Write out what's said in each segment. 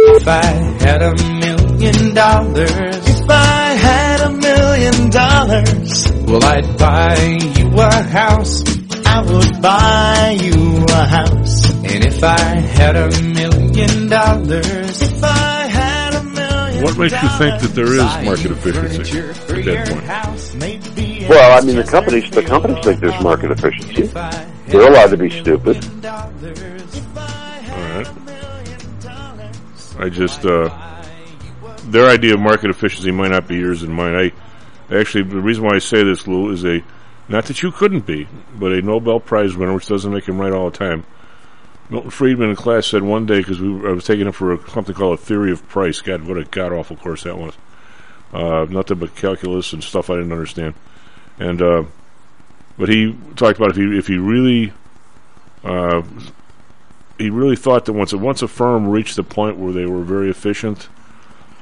If I had a million dollars, if I had a million dollars, well, I'd buy you a house. I would buy you a house. And if I had a million dollars, if I had a million What makes you think that there is market efficiency at that point? Well, I mean, the companies, the companies think there's market efficiency. They're allowed to be stupid. I just, uh, their idea of market efficiency might not be yours and mine. I actually, the reason why I say this, Lou, is a not that you couldn't be, but a Nobel Prize winner, which doesn't make him right all the time. Milton Friedman in class said one day because I was taking him for a, something called a theory of price. God, what a god awful course that was. Uh, nothing but calculus and stuff I didn't understand. And uh, but he talked about if he if he really uh, he really thought that once once a firm reached the point where they were very efficient,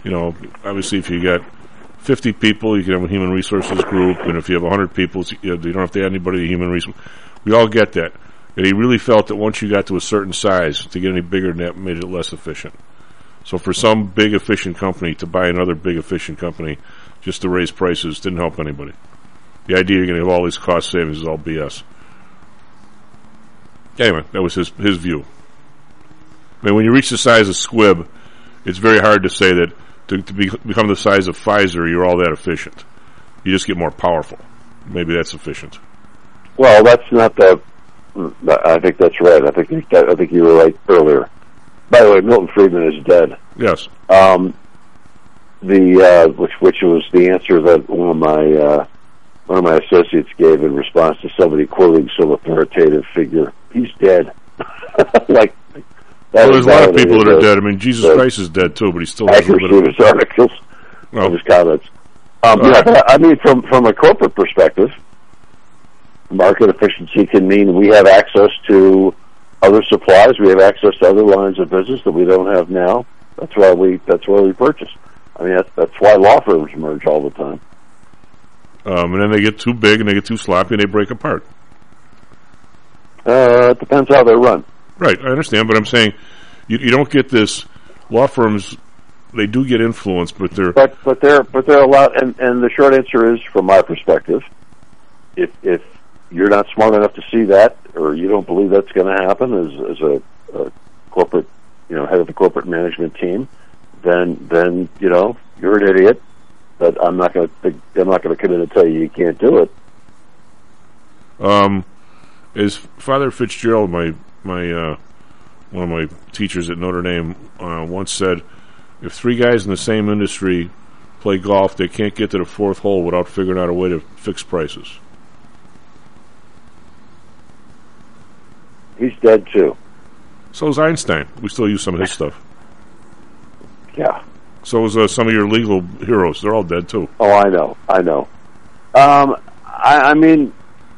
you know, obviously if you got 50 people, you can have a human resources group, and if you have 100 people, you, don't have to add anybody to human resources. We all get that. And he really felt that once you got to a certain size, to get any bigger that made it less efficient. So for some big efficient company to buy another big efficient company just to raise prices didn't help anybody. The idea you're going to have all these cost savings is all BS. Anyway, that was his his view. I mean, when you reach the size of Squibb, it's very hard to say that to, to be, become the size of Pfizer, you're all that efficient. You just get more powerful. Maybe that's efficient. Well, that's not the. I think that's right. I think I think you were right earlier. By the way, Milton Friedman is dead. Yes. Um, the uh, which which was the answer that one of my uh, one of my associates gave in response to somebody quoting some authoritative figure. He's dead. like Well, there's a lot of people that are dead. I mean, Jesus Christ is dead too, but he still has a little of his articles, Oh, his comments. Um, yeah, right. I mean, from from a corporate perspective, market efficiency can mean we have access to other supplies. We have access to other lines of business that we don't have now. That's why we that's why we purchase. I mean, that's that's why law firms merge all the time. um, and then they get too big and they get too sloppy and they break apart. Uh, it depends how they're run. Right, I understand, but I'm saying you, you don't get this. Law firms, they do get influence, but they're But but they're but they're allowed. And and the short answer is, from my perspective, if if you're not smart enough to see that, or you don't believe that's going to happen as as a, a corporate, you know, head of the corporate management team, then then you know you're an idiot. But I'm not going to. I'm not going to come in and tell you you can't do it. Um, is Father Fitzgerald, my my uh, one of my teachers at Notre Dame, uh, once said, if three guys in the same industry play golf, they can't get to the fourth hole without figuring out a way to fix prices. He's dead too. So is Einstein. We still use some of his stuff. Yeah. So is uh, some of your legal heroes. They're all dead too. Oh, I know. I know. Um, I, I mean,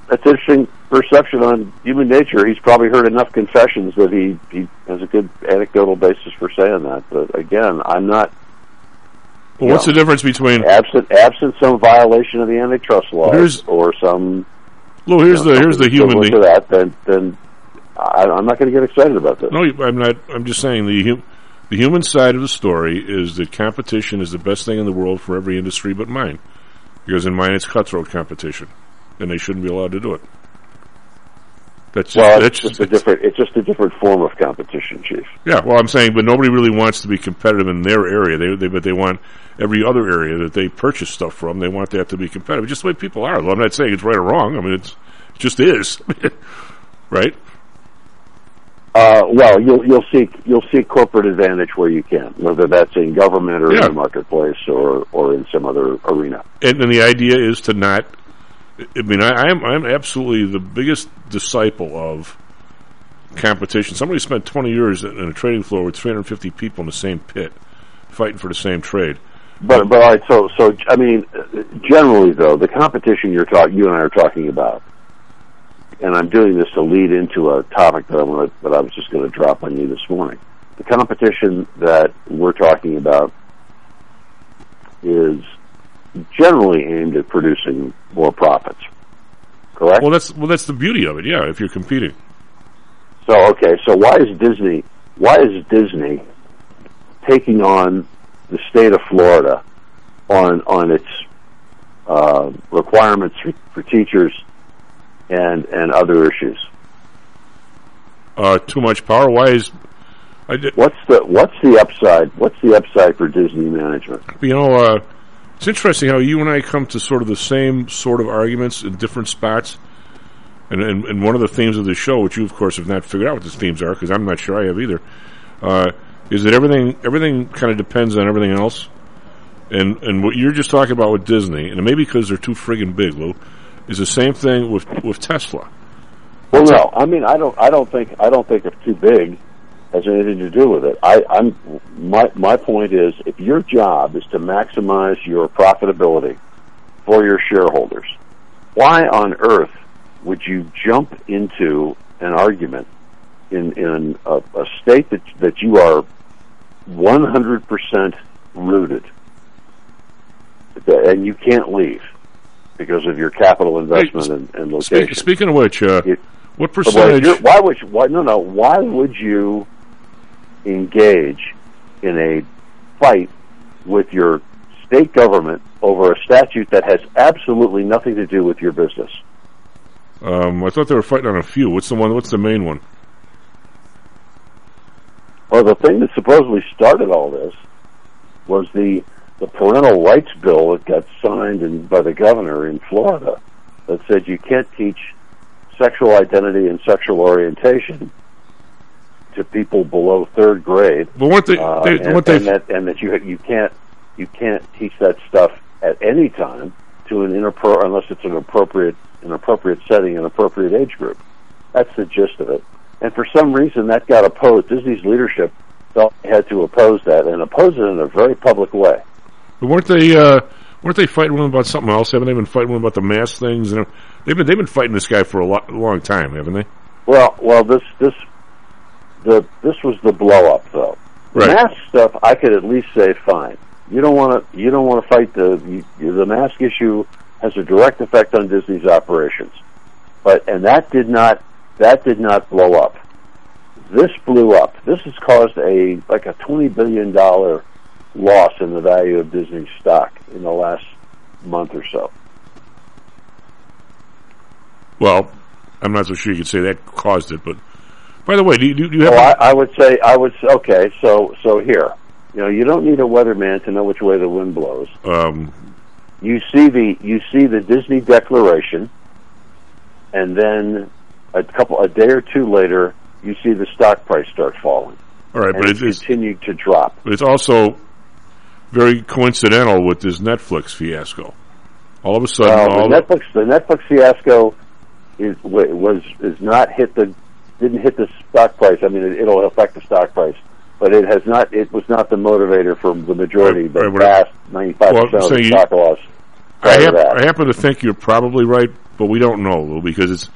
that's interesting perception on human nature. He's probably heard enough confessions that he, he has a good anecdotal basis for saying that. But again, I'm not Well, what's Yeah. the difference between absent absent some violation of the antitrust laws or some. Lou? Here's you know, the here's the human. to that. Then then I, I'm not going to get excited about this. No, I'm not. I'm just saying the hu- the human side of the story is that competition is the best thing in the world for every industry but mine, because in mine it's cutthroat competition, and they shouldn't be allowed to do it. That's just, Well, that's just a different. It's just a different form of competition, Chief. Yeah, well, I'm saying, but nobody really wants to be competitive in their area. They, they, but they want every other area that they purchase stuff from. They want that to be competitive, just the way people are. Well, I'm not saying it's right or wrong. I mean, it's it just is, right? Uh, well, you'll you'll seek you'll seek corporate advantage where you can, whether that's in government or Yeah. in the marketplace or or in some other arena. And, and the idea is to not. I mean, I, I'm I'm absolutely the biggest disciple of competition. Somebody spent 20 years in a trading floor with 350 people in the same pit, fighting for the same trade. But but all right, so so I mean, generally though, the competition you're talking, you and I are talking about, and I'm doing this to lead into a topic that I want that I was just going to drop on you this morning. The competition that we're talking about is generally aimed at producing more profits. Correct. Well, that's well, that's the beauty of it. Yeah, if you're competing. So okay, so why is Disney why is Disney taking on the state of Florida on on its uh, requirements for, for teachers and and other issues? Uh, too much power. Why is What's the what's the upside? What's the upside for Disney management? you know? Uh, it's interesting how you and I come to sort of the same sort of arguments in different spots. And, and, and one of the themes of the show, which you of course have not figured out what the themes are, because I'm not sure I have either, uh, is that everything everything kind of depends on everything else. And and what you're just talking about with Disney, and maybe because they're too friggin' big, Lou, is the same thing with with Tesla. Well, no, I mean I don't I don't think I don't think it's too big has anything to do with it. I, I'm my my point is if your job is to maximize your profitability for your shareholders, why on earth would you jump into an argument in in a, a state that that you are 100% rooted and you can't leave because of your capital investment and, and location? Speak, speaking of which, uh, It- what percentage? why would you, why no no why would you engage in a fight with your state government over a statute that has absolutely nothing to do with your business? Um, I thought they were fighting on a few. What's the one? What's the main one? Well, the thing that supposedly started all this was the the parental rights bill that got signed in, by the governor in Florida that said you can't teach sexual identity and sexual orientation to people below third grade. But weren't they? Uh, they and, weren't they? and that and that you you can't you can't teach that stuff at any time to an inappro unless it's an appropriate an appropriate setting an appropriate age group. That's the gist of it. And for some reason that got opposed. Disney's leadership felt they had to oppose that and oppose it in a very public way. But weren't they? Uh, weren't they fighting with about something else? Haven't they been fighting with about the mask things? And they've been they've been fighting this guy for a, lo- a long time, haven't they? Well, well, this this the this was the blow up though. The Right. mask stuff, I could at least say fine. You don't want to you don't want to fight the you, the mask issue has a direct effect on Disney's operations, but and that did not that did not blow up. This blew up. This has caused a like a twenty billion dollar loss in the value of Disney stock in the last month or so. Well, I'm not so sure you could say that caused it. But by the way, do you, do you have? I, I would say I would say, okay. So so here, you know, you don't need a weatherman to know which way the wind blows. um, You see the you see the Disney declaration, and then a couple a day or two later, you see the stock price start falling, all right, and but it it's, continued to drop. but it's also very coincidental with this Netflix fiasco. All of a sudden, all the Netflix the Netflix fiasco is was is not hit the didn't hit the stock price. I mean, it, it'll affect the stock price, but it has not. It was not the motivator for the majority, Right, the right, vast ninety five percent of so the you- stock loss. I, hap- I happen to think you're probably right, but we don't know because it's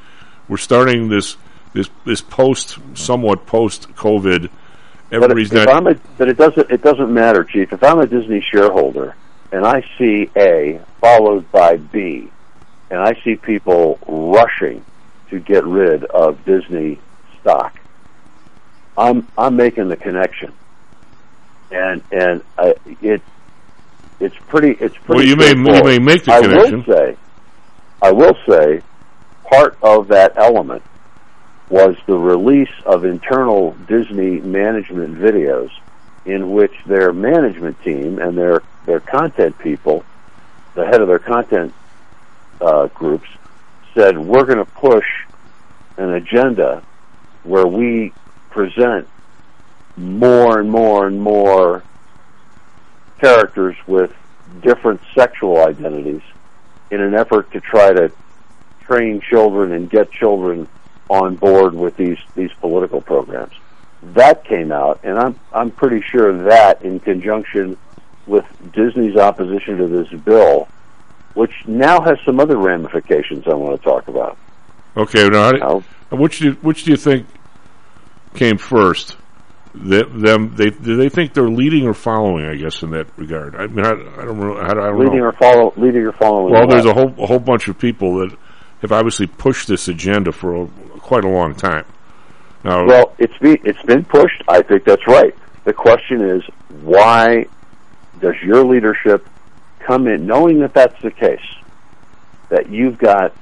we're starting this this this post somewhat post COVID. But Everybody's if, if not. I'm a, but it doesn't it doesn't matter, Chief. If I'm a Disney shareholder and I see A followed by B, and I see people rushing to get rid of Disney stock, I'm I'm making the connection, and and I, it it's pretty it's pretty. Well, you may- you may make the I connection. will say, I will say, part of that element was the release of internal Disney management videos in which their management team and their their content people, the head of their content uh, groups, said we're going to push an agenda where we present more and more and more characters with different sexual identities in an effort to try to train children and get children on board with these these political programs. That came out, and I'm I'm pretty sure that, in conjunction with Disney's opposition to this bill, which now has some other ramifications I want to talk about. Okay, now, Now, which do you, which do you think came first? Th them they do they think they're leading or following? I guess in that regard. I mean, I, I don't know. I, don't leading know. or follow, leading or following. Well, there's a whole a whole bunch of people that have obviously pushed this agenda for a, quite a long time. Now, Well, it's be, it's been pushed. I think that's right. The question is, why does your leadership come in knowing that that's the case? That you've got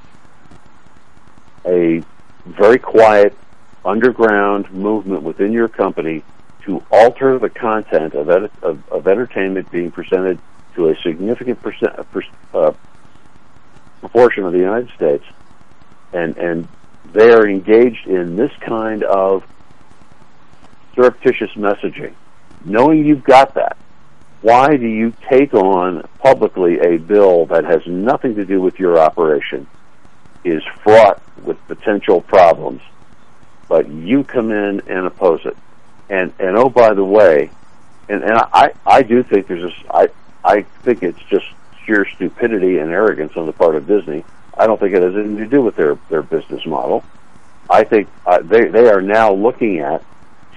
a very quiet underground movement within your company to alter the content of, of, of entertainment being presented to a significant percent, per, uh, proportion of the United States, and and they are engaged in this kind of surreptitious messaging. Knowing you've got that, why do you take on publicly a bill that has nothing to do with your operation, is fraught with potential problems, but you come in and oppose it? And and oh by the way, and and I I do think there's this I I think it's just sheer stupidity and arrogance on the part of Disney. I don't think it has anything to do with their their business model. I think uh, they they are now looking at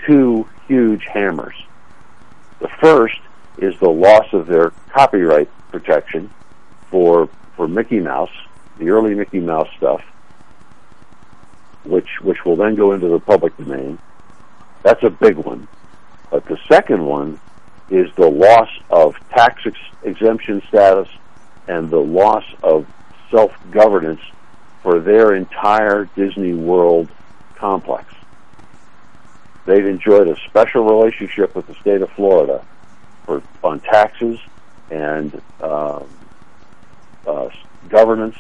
two huge hammers. The first is the loss of their copyright protection for for Mickey Mouse, the early Mickey Mouse stuff, which which will then go into the public domain. That's a big one. But the second one is the loss of tax ex- exemption status and the loss of self-governance for their entire Disney World complex. They've enjoyed a special relationship with the state of Florida for on taxes and um, uh, governance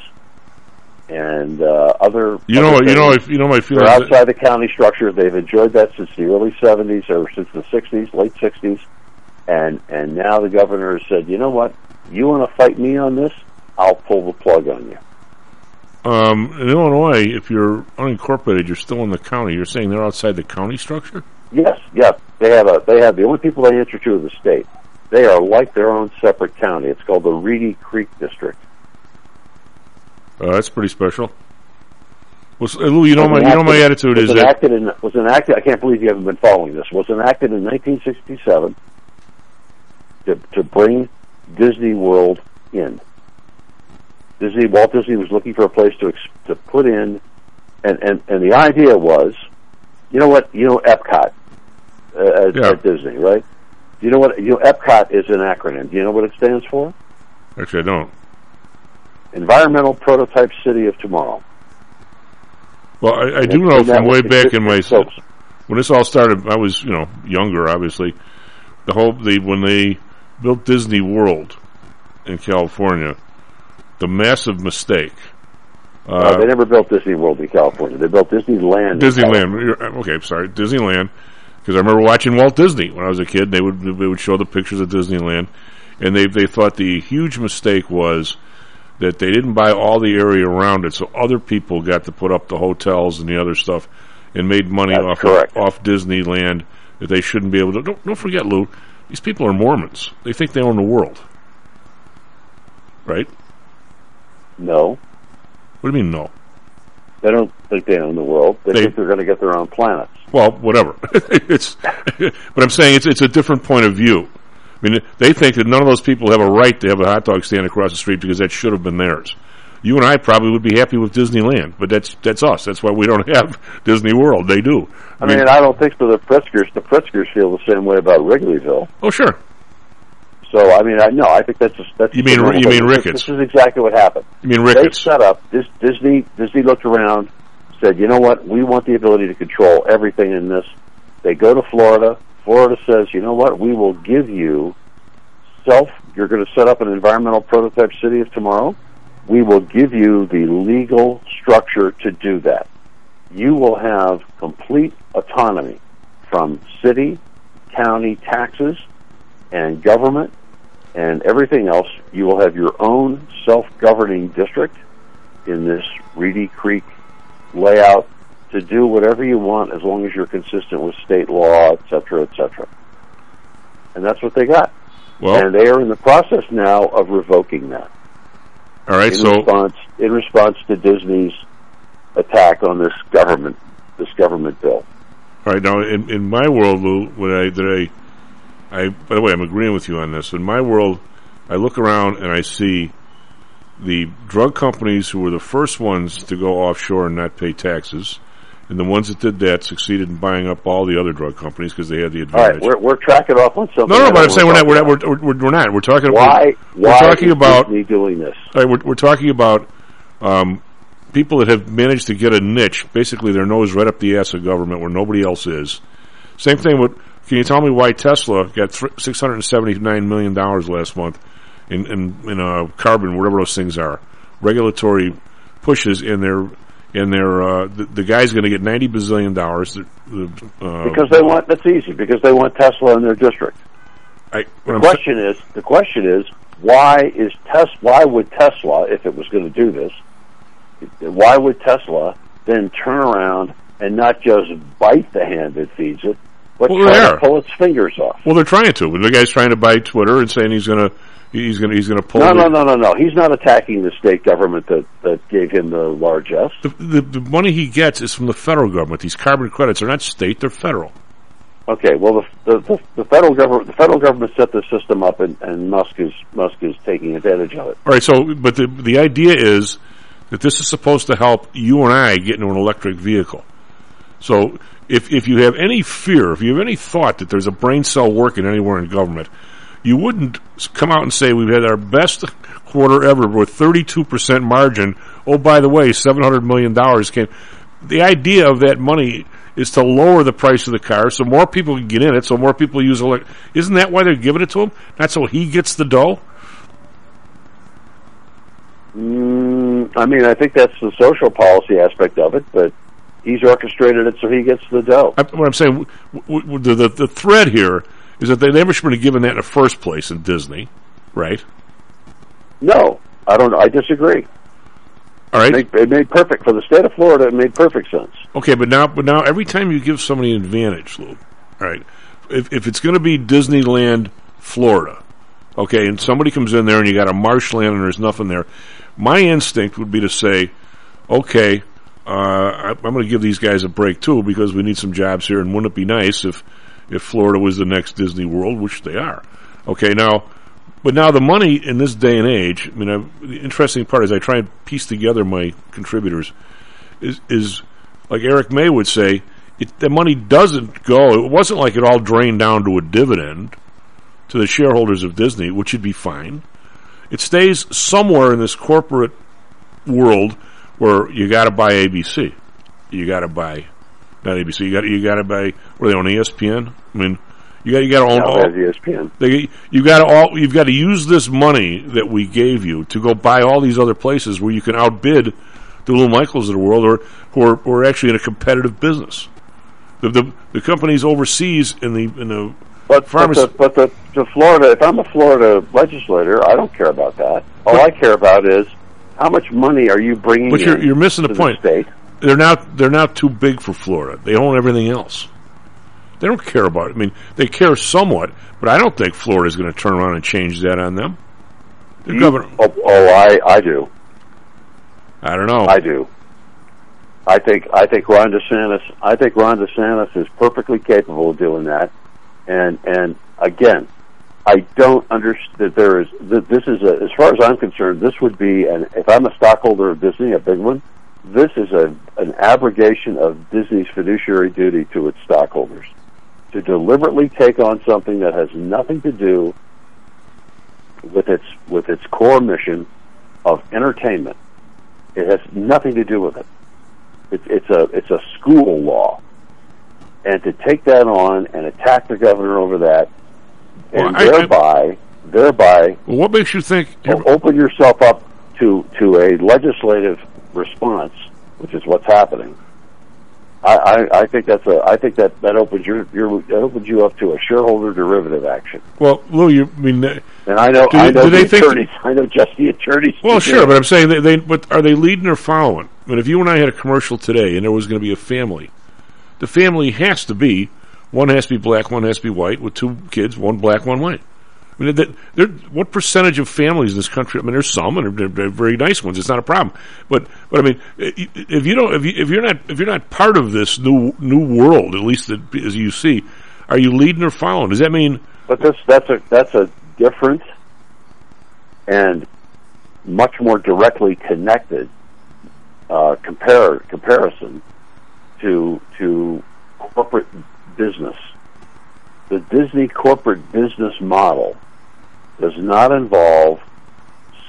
and uh, other. you know, other you know, you know my feeling. They're outside the county structure. They've enjoyed that since the early '70s or since the '60s, late '60s, and and now the governor has said, you know what? You want to fight me on this? I'll pull the plug on you. Um, in Illinois, if you're unincorporated, you're still in the county. You're saying they're outside the county structure? Yes, yeah. They have a they have the only people they answer to is the state. They are like their own separate county. It's called the Reedy Creek District. Uh, that's pretty special. Well, Lou, you know my you know my attitude was is that in was enacted. I can't believe you haven't been following this. Was enacted in 1967 to to bring Disney World in. Disney Walt Disney was looking for a place to to put in, and and and the idea was, you know what you know Epcot uh, at, Yeah. at Disney, right? You know what you know Epcot is an acronym. Do you know what it stands for? actually I don't. Environmental Prototype City of Tomorrow. Well, I, I do know from way back in my when this all started. I was you know younger, obviously. The whole the when they built Disney World in California, the massive mistake. Uh, Uh, they never built Disney World in California. They built Disneyland. Disneyland. California. You're- Okay, sorry, Disneyland. Because I remember watching Walt Disney when I was a kid. They would they would show the pictures of Disneyland, and they they thought the huge mistake was that they didn't buy all the area around it, so other people got to put up the hotels and the other stuff, and made money That's off correct. off Disneyland that they shouldn't be able to. Don't, don't forget, Lou. These people are Mormons. They think they own the world, right? No, What do you mean no? they don't think they own the world. They, They- think they're going to get their own planets. Well, whatever. it's, but I'm saying it's it's a different point of view. I mean, they think that none of those people have a right to have a hot dog stand across the street because that should have been theirs. You and I probably would be happy with Disneyland, but that's that's us. That's why we don't have Disney World. They do. I mean, I don't think so. The Pritzkers, the Pritzkers feel the same way about Wrigleyville. oh, sure. So, I mean, I no, I think that's just that's. You mean- a you mean. Ricketts. This is exactly what happened. You mean They set up this Disney. Disney looked around, said, you know what, we want the ability to control everything in this. They go to Florida. Florida says, you know what, we will give you self, you're going to set up an environmental prototype city of tomorrow. We will give you the legal structure to do that. You will have complete autonomy from city, county taxes, and government, and everything else. You will have your own self-governing district in this Reedy Creek layout to do whatever you want as long as you're consistent with state law, et cetera, et cetera. And that's what they got. Well, and they are in the process now of revoking that all right. in So response in response to Disney's attack on this government this government bill. All right, now in, in my world, Lou, when I that I, I by the way, I'm agreeing with you on this. In my world, I look around and I see the drug companies who were the first ones to go offshore and not pay taxes, and the ones that did that succeeded in buying up all the other drug companies because they had the All right, advantage. we're we're tracking off on something. no, no, but I'm saying we're not, we're not, we're, we're, we're not. We're talking about. why we're why talking is about- Disney doing this? right, we're, we're talking about um, people that have managed to get a niche, basically their nose right up the ass of government where nobody else is. Same thing with, can you tell me why Tesla got $679 million last month in, in, in uh, carbon, whatever those things are, regulatory pushes in their, in their, uh, the, the guy's going to get 90 bazillion dollars. Uh, Because they want that's easy. Because they want Tesla in their district. I, The sa- question is the question is why is Tes why would Tesla if it was going to do this why would Tesla then turn around and not just bite the hand that feeds it but Well, try to pull its fingers off well, they're trying to. The guy's trying to buy Twitter and saying he's going to, he's going to, he's going to pull. no no no no no he's not attacking the state government that that gave him the largesse The, the, the money he gets is from the federal government. These carbon credits are not state; they're federal. okay well the the, the, the federal government the federal government set the system up and, and Musk is Musk is taking advantage of it All right. So, but the the idea is that this is supposed to help you and I get into an electric vehicle. So, if if you have any fear, if you have any thought that there's a brain cell working anywhere in government, you wouldn't come out and say we've had our best quarter ever with 32 percent margin. Oh, by the way, 700 million dollars came. The idea of that money is to lower the price of the car so more people can get in it, so more people use elect. Isn't that why they're giving it to him? Not so he gets the dough. Mm, I mean, I think that's the social policy aspect of it, but he's orchestrated it so he gets the dough. I, what I'm saying, w- w- the, the the thread here is that they never should have given that in the first place in Disney, right? No, I don't. I disagree. All right, It made, it made perfect for the state of Florida. It made perfect sense. okay, but now, but now, every time you give somebody an advantage, Lou, all right, if if it's going to be Disneyland, Florida, okay, and somebody comes in there and you got a marshland and there's nothing there, my instinct would be to say, okay, uh, I, I'm going to give these guys a break too because we need some jobs here, and wouldn't it be nice if if Florida was the next Disney World, which they are? Okay, now, but now the money in this day and age, I mean, I, the interesting part is I try and piece together my contributors is is like Eric May would say, it, the money doesn't go. It wasn't like it all drained down to a dividend to the shareholders of Disney, which would be fine. It stays somewhere in this corporate world where you got to buy ABC, you got to buy not ABC, you got you got to buy. Were they on ESPN? I mean, you got you got to own all. ESPN. They, you got to all. You've got to use this money that we gave you to go buy all these other places where you can outbid the little Michaels of the world, or who are, who are actually in a competitive business. The, the the companies overseas in the in the But, but, the, but the, the Florida, if I'm a Florida legislator, I don't care about that. All I care about is how much money are you bringing But you're- in you're missing the point. state? they're now they're now too big for Florida. They own everything else. They don't care about it. I mean, they care somewhat, but I don't think Florida is going to turn around and change that on them. The You- mm, governor, Oh, oh, I, I do. I don't know. I do. I think I think Ron DeSantis I think Ron DeSantis is perfectly capable of doing that. And and again, I don't understand that there is that this is a, as far as I'm concerned, this would be and if I'm a stockholder of Disney, a big one, this is a an abrogation of Disney's fiduciary duty to its stockholders to deliberately take on something that has nothing to do with its with its core mission of entertainment. It has nothing to do with it. It's it's a it's a school law, and to take that on and attack the governor over that, and Well, I- I- thereby thereby what makes you think? open yourself up to to a legislative response, which is what's happening. I, I, I think that's a I think that that opens your your that opens you up to a shareholder derivative action. Well, Lou, you I mean. And I know Do- I know do they the think- attorneys. I know just the attorneys. Well, sure, do but. I'm saying they, they. But are they leading or following? I mean, if you and I had a commercial today, and there was going to be a family, the family has to be one has to be black, one has to be white, with two kids, one black, one white. I mean, they're, what percentage of families in this country? I mean, there's some, and they're, they're very nice ones. It's not a problem. But, but I mean, if you don't, if, you, if you're not, if you're not part of this new new world, at least as you see, are you leading or following? Does that mean? But this that's a that's a different and much more directly connected uh, compare comparison to to corporate business. The Disney corporate business model does not involve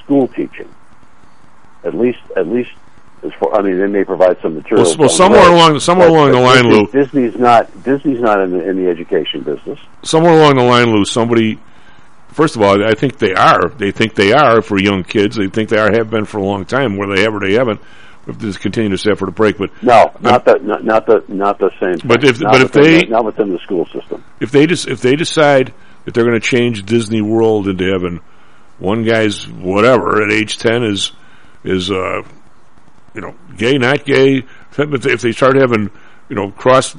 school teaching. At least at least as far I mean they may provide some materials. Well, well, somewhere along somewhere along the line, Lou. Disney's not Disney's not in the in the education business. somewhere along the line, Lou, somebody. First of all, I think they are. They think they are for young kids. They think they are have been for a long time. Whether they have or they haven't, to just continue to say for the break. But No, not the not, not the not the same. Thing. But if- Not but if they- the, not within the school system, if they just if they decide that they're going to change Disney World into having one guy's whatever at age ten is is uh, you know gay, not gay. If they, if they start having you know cross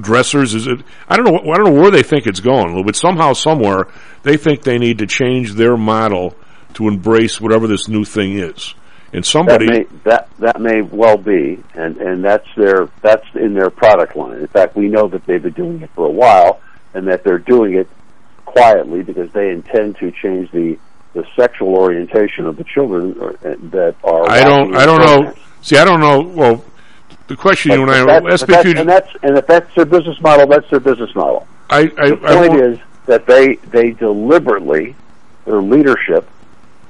dressers, is it? I don't know. I don't know where they think it's going, but somehow somewhere they think they need to change their model to embrace whatever this new thing is. And somebody that may that that may well be, and and that's their that's in their product line. In fact, we know that they've been doing it for a while, and that they're doing it quietly because they intend to change the the sexual orientation of the children uh, that are. I don't I don't know. See, I don't know. Well, the question you and I But let's that- be but future- that's, and that's and if that's their business model, that's their business model. I I, The I point won't- is that they they deliberately, their leadership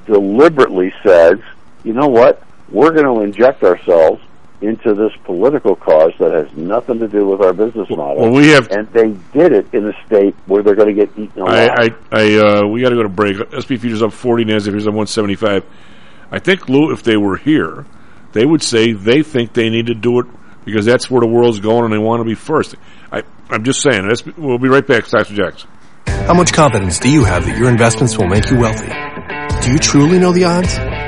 deliberately says, you know what, we're going to inject ourselves into this political cause that has nothing to do with our business model. well, we have and they did it in a state where they're going to get eaten alive. I, I, I uh, we got to go to break. SP futures up 40, Nasdaq futures up 175. I think, Lou, if they were here, they would say they think they need to do it because that's where the world's going and they want to be first. I, I'm just saying. That's, we'll be right back, Dr. Jackson. How much confidence do you have that your investments will make you wealthy? Do you truly know the odds?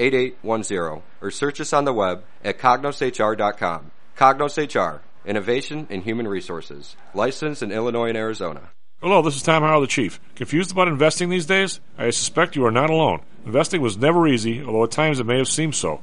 8810 or search us on the web at cognoshr.com. Cognos HR, Innovation in Human Resources, licensed in Illinois and Arizona. Hello, this is Tom Howell, the Chief. Confused about investing these days? I suspect you are not alone. Investing was never easy, although at times it may have seemed so.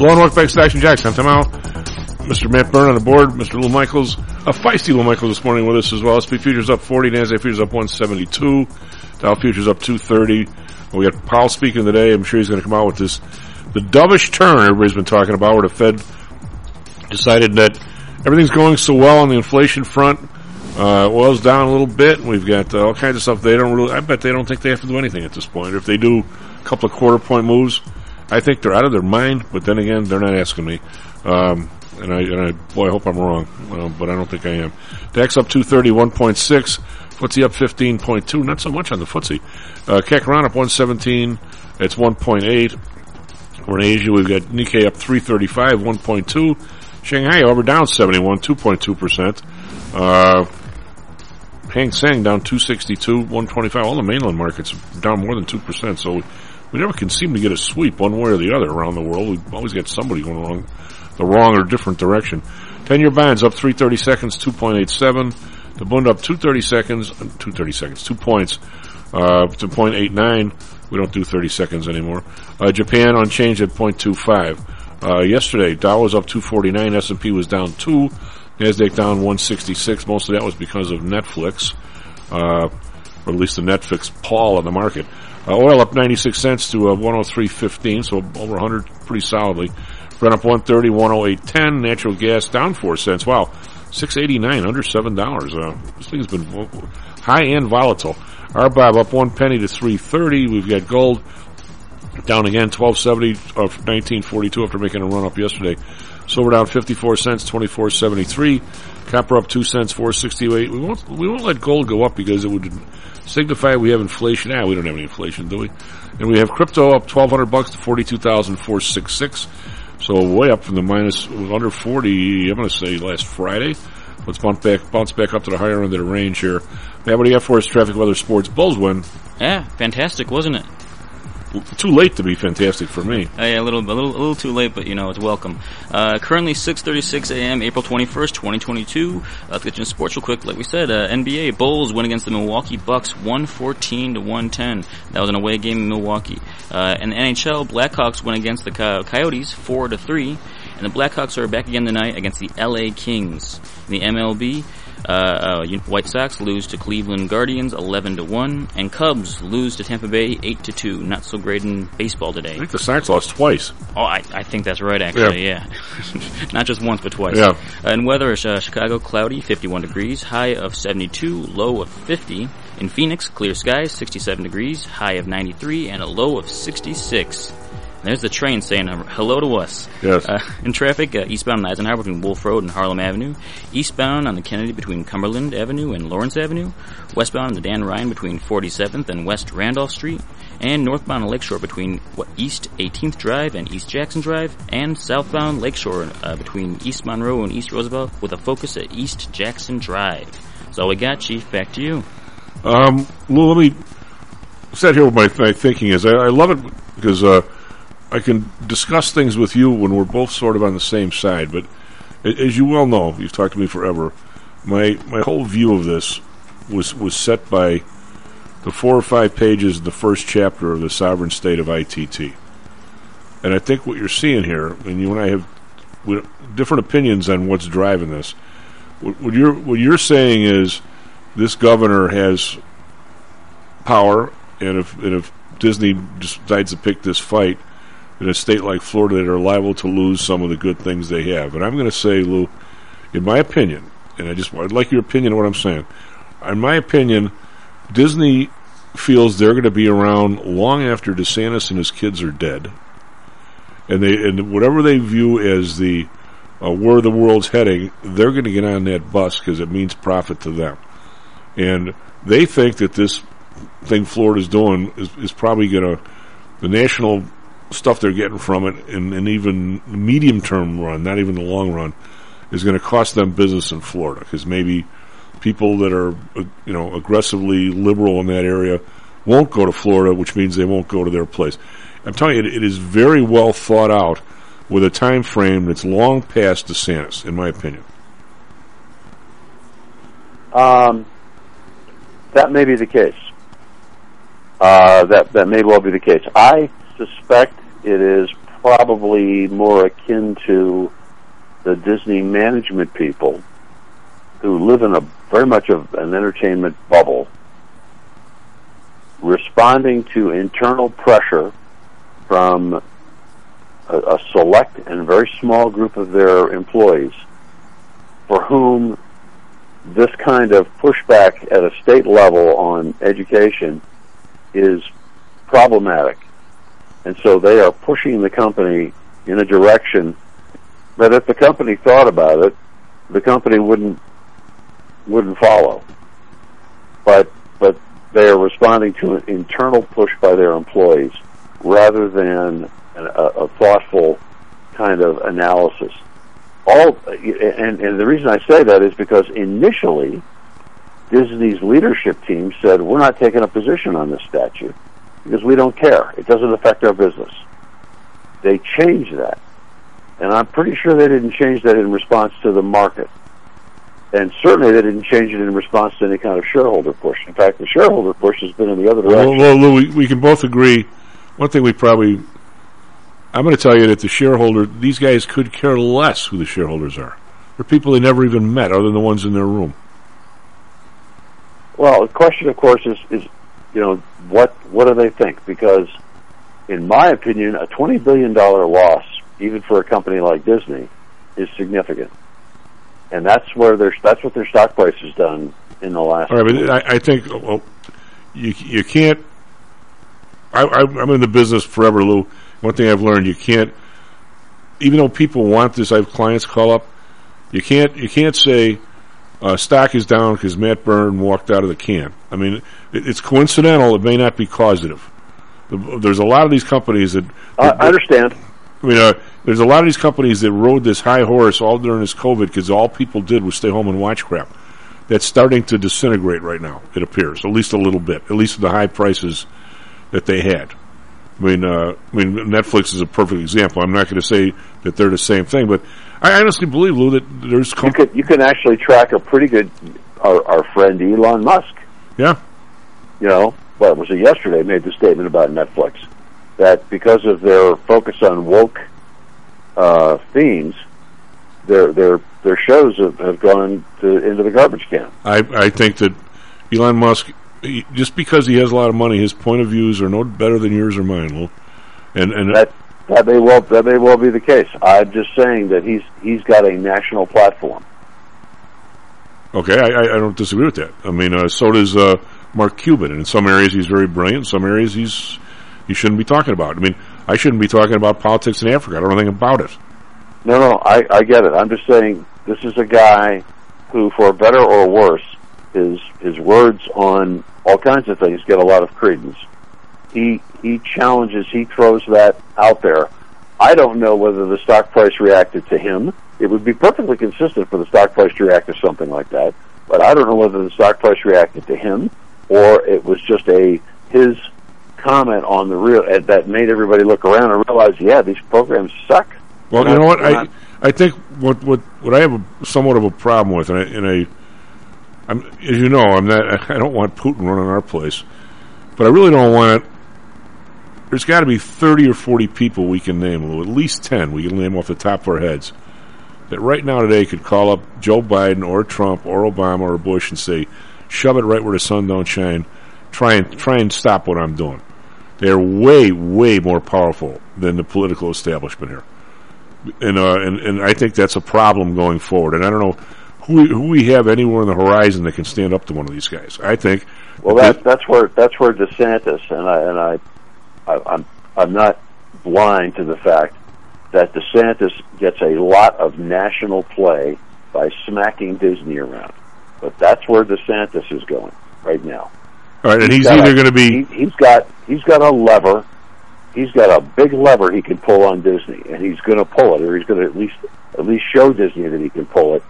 Hello and welcome back to Stocks and Jocks. I'm Tom. Mr. Matt Byrne on the board. Mr. Lou Michaels. A feisty Lou Michaels this morning with us as well. SP Futures up 40. NASDAQ Futures up 172. Dow Futures up 230. We got Powell speaking today. I'm sure he's going to come out with this. The dovish turn everybody's been talking about where the Fed decided that everything's going so well on the inflation front. Uh, oil's down a little bit. We've got uh, all kinds of stuff. They don't really, I bet they don't think they have to do anything at this point. If they do a couple of quarter point moves, I think they're out of their mind, but then again, they're not asking me. Um, and I, and I, boy, I hope I'm wrong, uh, but I don't think I am. DAX up 230, 1.6. FTSE up 15.2, not so much on the FTSE. Uh, Kekaran up 117, it's 1.8. We're in Asia, we've got Nikkei up 335, 1.2. Shanghai over down 71, 2.2%. Uh, Hang Seng down 262, 125. All the mainland markets down more than 2%, so we never can seem to get a sweep one way or the other around the world. We've always got somebody going wrong, the wrong or different direction. 10 year bonds up 330 seconds, 2.87. The Bund up 230 seconds, uh, 230 seconds, 2 points, uh, to 0.89. We don't do 30 seconds anymore. Uh, Japan unchanged at 0.25. Uh, yesterday, Dow was up 249, S&P was down 2, Nasdaq down 166. Most of that was because of Netflix, uh, or at least the Netflix pall on the market. Uh, oil up 96 cents to uh, 103.15, so over 100 pretty solidly. Brent up 130, 108.10. Natural gas down 4 cents. Wow, 689, under $7. Uh, this thing's been high and volatile. RBOB up 1 penny to 330. We've got gold down again, 1270 of 1942 after making a run up yesterday. Silver down 54 cents, 2473. Copper up 2 cents, 468. We won't, we won't let gold go up because it would signify we have inflation. Ah, we don't have any inflation, do we? And we have crypto up 1200 bucks to 42,466. So way up from the minus, under 40, I'm going to say last Friday. Let's bounce back, bounce back up to the higher end of the range here. Matt, what do you have for us? Traffic, weather, sports. Bulls win. Yeah, fantastic, wasn't it? Too late to be fantastic for me. Uh, yeah, a little, a little, a little too late, but you know it's welcome. Uh, currently 6:36 a.m. April 21st, 2022. Uh, let's get you in sports real quick. Like we said, uh, NBA Bulls win against the Milwaukee Bucks 114 to 110. That was an away game in Milwaukee. Uh, and the NHL Blackhawks win against the Co- Coyotes 4 to 3. And the Blackhawks are back again tonight against the LA Kings. In the MLB, uh, uh, White Sox lose to Cleveland Guardians 11 to 1, and Cubs lose to Tampa Bay 8 to 2. Not so great in baseball today. I think the Sox lost twice. Oh, I, I think that's right, actually, yeah. Not just once, but twice. Yeah. Uh, in weather, uh, Chicago, cloudy, 51 degrees, high of 72, low of 50. In Phoenix, clear skies, 67 degrees, high of 93, and a low of 66. There's the train saying uh, hello to us. Yes. Uh, in traffic, uh, eastbound on Eisenhower between Wolf Road and Harlem Avenue. Eastbound on the Kennedy between Cumberland Avenue and Lawrence Avenue. Westbound on the Dan Ryan between 47th and West Randolph Street. And northbound on Lakeshore between what, East 18th Drive and East Jackson Drive. And southbound Lakeshore uh, between East Monroe and East Roosevelt with a focus at East Jackson Drive. That's all we got, Chief. Back to you. Um, Lou, let me sit here with my, my thinking is I, I love it because uh, I can discuss things with you when we're both sort of on the same side. But as you well know, you've talked to me forever. My my whole view of this was was set by the four or five pages of the first chapter of the sovereign state of ITT. And I think what you're seeing here, and you and I have different opinions on what's driving this. What, you're what you're saying is this governor has power, and if and if Disney decides to pick this fight in a state like Florida, that are liable to lose some of the good things they have. And I'm going to say, Lou, in my opinion, and I just I'd like your opinion on what I'm saying. In my opinion, Disney feels they're going to be around long after DeSantis and his kids are dead, and they and whatever they view as the uh, where the world's heading, they're going to get on that bus because it means profit to them, and they think that this thing Florida's doing is, is probably going to the national stuff they're getting from it, and, and even medium term run, not even the long run, is going to cost them business in Florida because maybe people that are you know aggressively liberal in that area won't go to Florida, which means they won't go to their place. I'm telling you, it, it is very well thought out with a time frame that's long past DeSantis, in my opinion. Um, that may be the case. Uh, that that may well be the case. I suspect it is probably more akin to the Disney management people who live in a very much of an entertainment bubble, responding to internal pressure from a, a select and very small group of their employees, for whom this kind of pushback at a state level on education is problematic. And so they are pushing the company in a direction that if the company thought about it, the company wouldn't wouldn't follow. But but they are responding to an internal push by their employees rather than a, a thoughtful kind of analysis. All and, and the reason I say that is because initially Disney's leadership team said we're not taking a position on this statute because we don't care. It doesn't affect our business. They changed that. And I'm pretty sure they didn't change that in response to the market. And certainly they didn't change it in response to any kind of shareholder push. In fact, the shareholder push has been in the other direction. Well, well Lou, we, we can both agree. One thing we probably, I'm going to tell you that the shareholder, these guys could care less who the shareholders are. They're people they never even met, other than the ones in their room. Well, the question, of course, is, is you know, what what do they think? Because, in my opinion, a twenty billion dollar loss, even for a company like Disney, is significant, and that's where their that's what their stock price has done in the last. All right, but I, I think well, you you can't. I, I, I'm in the business forever, Lou. One thing I've learned, you can't. Even though people want this, I have clients call up. You can't you can't say uh, stock is down because Matt Byrne walked out of the can. I mean, it, it's coincidental. It may not be causative. The, there's a lot of these companies that. I, I understand. I mean, uh, there's a lot of these companies that rode this high horse all during this COVID because all people did was stay home and watch crap. That's starting to disintegrate right now. It appears, at least a little bit, at least the high prices that they had. I mean, uh, I mean, Netflix is a perfect example. I'm not going to say that they're the same thing, but I honestly believe, Lou, that there's you can you can actually track a pretty good our, our friend Elon Musk. Yeah. You know, what was it yesterday? Made the statement about Netflix that because of their focus on woke uh, themes, their their their shows have, have gone to, into the garbage can. I I think that Elon Musk, he, just because he has a lot of money, his point of views are no better than yours or mine, Lou. And and that that may well that may well be the case. I'm just saying that he's he's got a national platform. Okay, I, I don't disagree with that. I mean, uh, so does uh, Mark Cuban, and in some areas he's very brilliant. In some areas he's he shouldn't be talking about. I mean, I shouldn't be talking about politics in Africa. I don't know anything about it. No, no, I, I get it. I'm just saying this is a guy who, for better or worse, his his words on all kinds of things get a lot of credence. He he challenges, he throws that out there. I don't know whether the stock price reacted to him. It would be perfectly consistent for the stock price to react to something like that, but I don't know whether the stock price reacted to him or it was just a his comment on the real that made everybody look around and realize, yeah, these programs suck. Well, you know what? I I think what what what I have a, somewhat of a problem with, and I, and I I'm, as you know, I'm not. I don't want Putin running our place. But I really don't want it. There's got to be 30 or 40 people we can name, at least 10 we can name off the top of our heads, that right now today could call up Joe Biden or Trump or Obama or Bush and say, shove it right where the sun don't shine. Try and try and stop what I'm doing. They're way, way more powerful than the political establishment here, and uh, and and I think that's a problem going forward. And I don't know who who we have anywhere on the horizon that can stand up to one of these guys. I think. Well, that, that's where that's where DeSantis and I and I, I I'm I'm not blind to the fact that DeSantis gets a lot of national play by smacking Disney around, but that's where DeSantis is going right now. All right, and he's, got either going to be he, he's got he's got a lever. He's got a big lever he can pull on Disney, and he's going to pull it, or he's going to at least at least show Disney that he can pull it,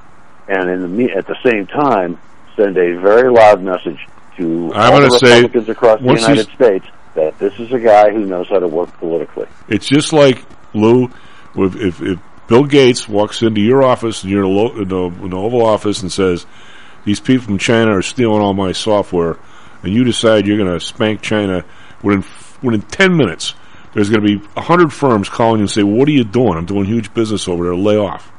and in the at the same time send a very loud message to I'm all the say, Republicans across the United States that this is a guy who knows how to work politically. It's just like Lou, if, if, if Bill Gates walks into your office and you're in lo- in, in the Oval Office and says, "These people from China are stealing all my software," and you decide you're going to spank China within within ten minutes, there's going to be a hundred firms calling you and say, "What are you doing? I'm doing huge business over there. Lay off."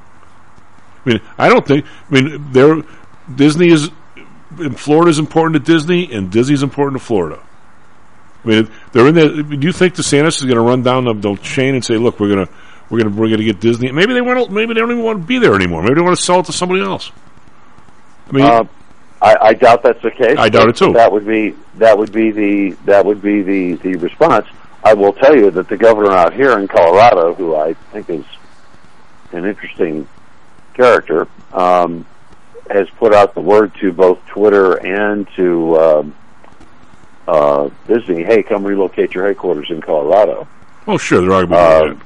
I mean, I don't think. I mean, there Disney is Florida is important to Disney, and Disney's important to Florida. I mean, they're in there. Do you think DeSantis is going to run down the, the chain and say, "Look, we're going to we're going to we're going to get Disney"? Maybe they want to. Maybe they don't even want to be there anymore. Maybe they want to sell it to somebody else. I mean, Uh, I, I doubt that's the case. I doubt it too. That would be that would be the that would be the the response. I will tell you that the governor out here in Colorado, who I think is an interesting character, um, has put out the word to both Twitter and to um, uh, Disney, "Hey, come relocate your headquarters in Colorado." oh, sure, they're arguing about Um,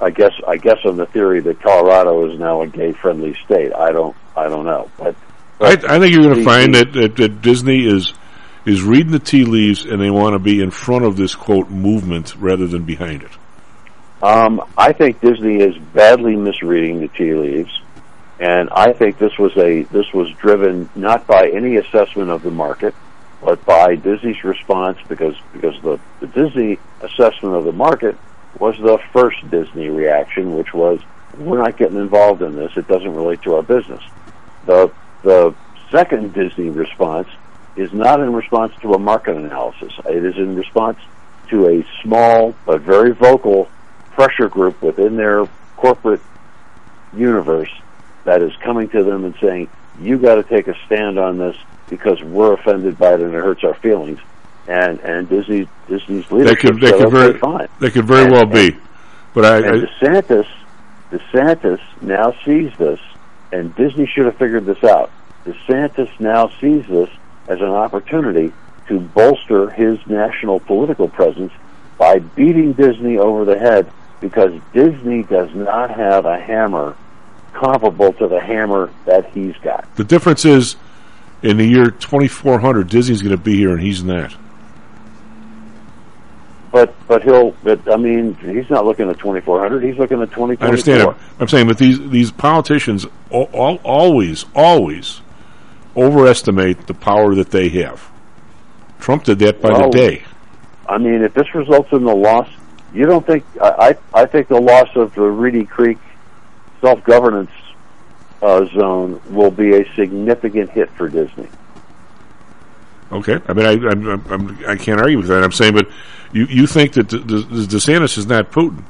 I guess I guess on the theory that Colorado is now a gay-friendly state. I don't I don't know, but that. I, I think you're going to find that, that that Disney is is reading the tea leaves, and they want to be in front of this quote movement rather than behind it. Um, I think Disney is badly misreading the tea leaves, and I think this was a this was driven not by any assessment of the market, but by Disney's response because because the, the Disney assessment of the market was the first Disney reaction, which was we're not getting involved in this; it doesn't relate to our business. The the second Disney response is not in response to a market analysis; it is in response to a small but very vocal pressure group within their corporate universe that is coming to them and saying, "You got to take a stand on this because we're offended by it and it hurts our feelings." And and Disney Disney's leadership could that said, could "Okay, very fine." that could very And- well and- be, but I, and I DeSantis, DeSantis now sees this, and Disney should have figured this out. DeSantis now sees this as an opportunity to bolster his national political presence by beating Disney over the head because Disney does not have a hammer comparable to the hammer that he's got. the difference is in the year 2400, Disney's going to be here and he's not. But but he'll but I mean he's not looking at 2400 he's looking at 2024. I understand it. I'm saying, but these these politicians al- al- always, always overestimate the power that they have. Trump did that by Well, the day. I mean, if this results in the loss, you don't think? I I, I think the loss of the Reedy Creek self governance uh, zone will be a significant hit for Disney. Okay, I mean, I I'm, I'm, I'm, can't argue with that. I'm saying, but you you think that the, the, DeSantis is not Putin?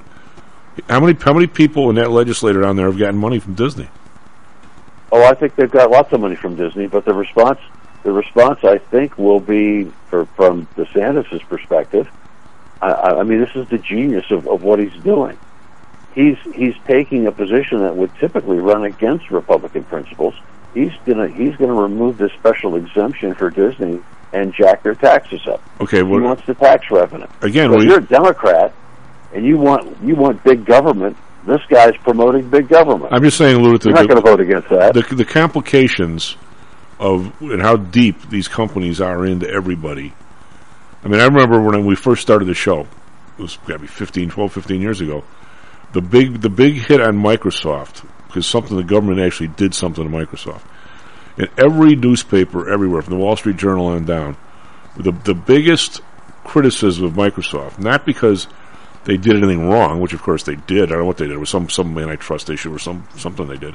How many how many people in that legislature down there have gotten money from Disney? Oh, I think they've got lots of money from Disney, but the response, the response, I think, will be for, from DeSantis's perspective. I, I I mean, this is the genius of, of what he's doing. He's he's taking a position that would typically run against Republican principles. He's gonna he's gonna remove this special exemption for Disney and jack their taxes up. Okay, he wants the tax revenue. again, So we, if you're a Democrat and you want you want big government. This guy's promoting big government. I'm just saying, Lou, You're not going to vote against that. the, the complications of and how deep these companies are into everybody. I mean, I remember when we first started the show. It was got to be 15, 12, 15 years ago. The big the big hit on Microsoft because something the government actually did something to Microsoft. In every newspaper everywhere, from the Wall Street Journal on down, the the biggest criticism of Microsoft, not because they did anything wrong, which of course they did. I don't know what they did. It was some some antitrust issue or some something they did.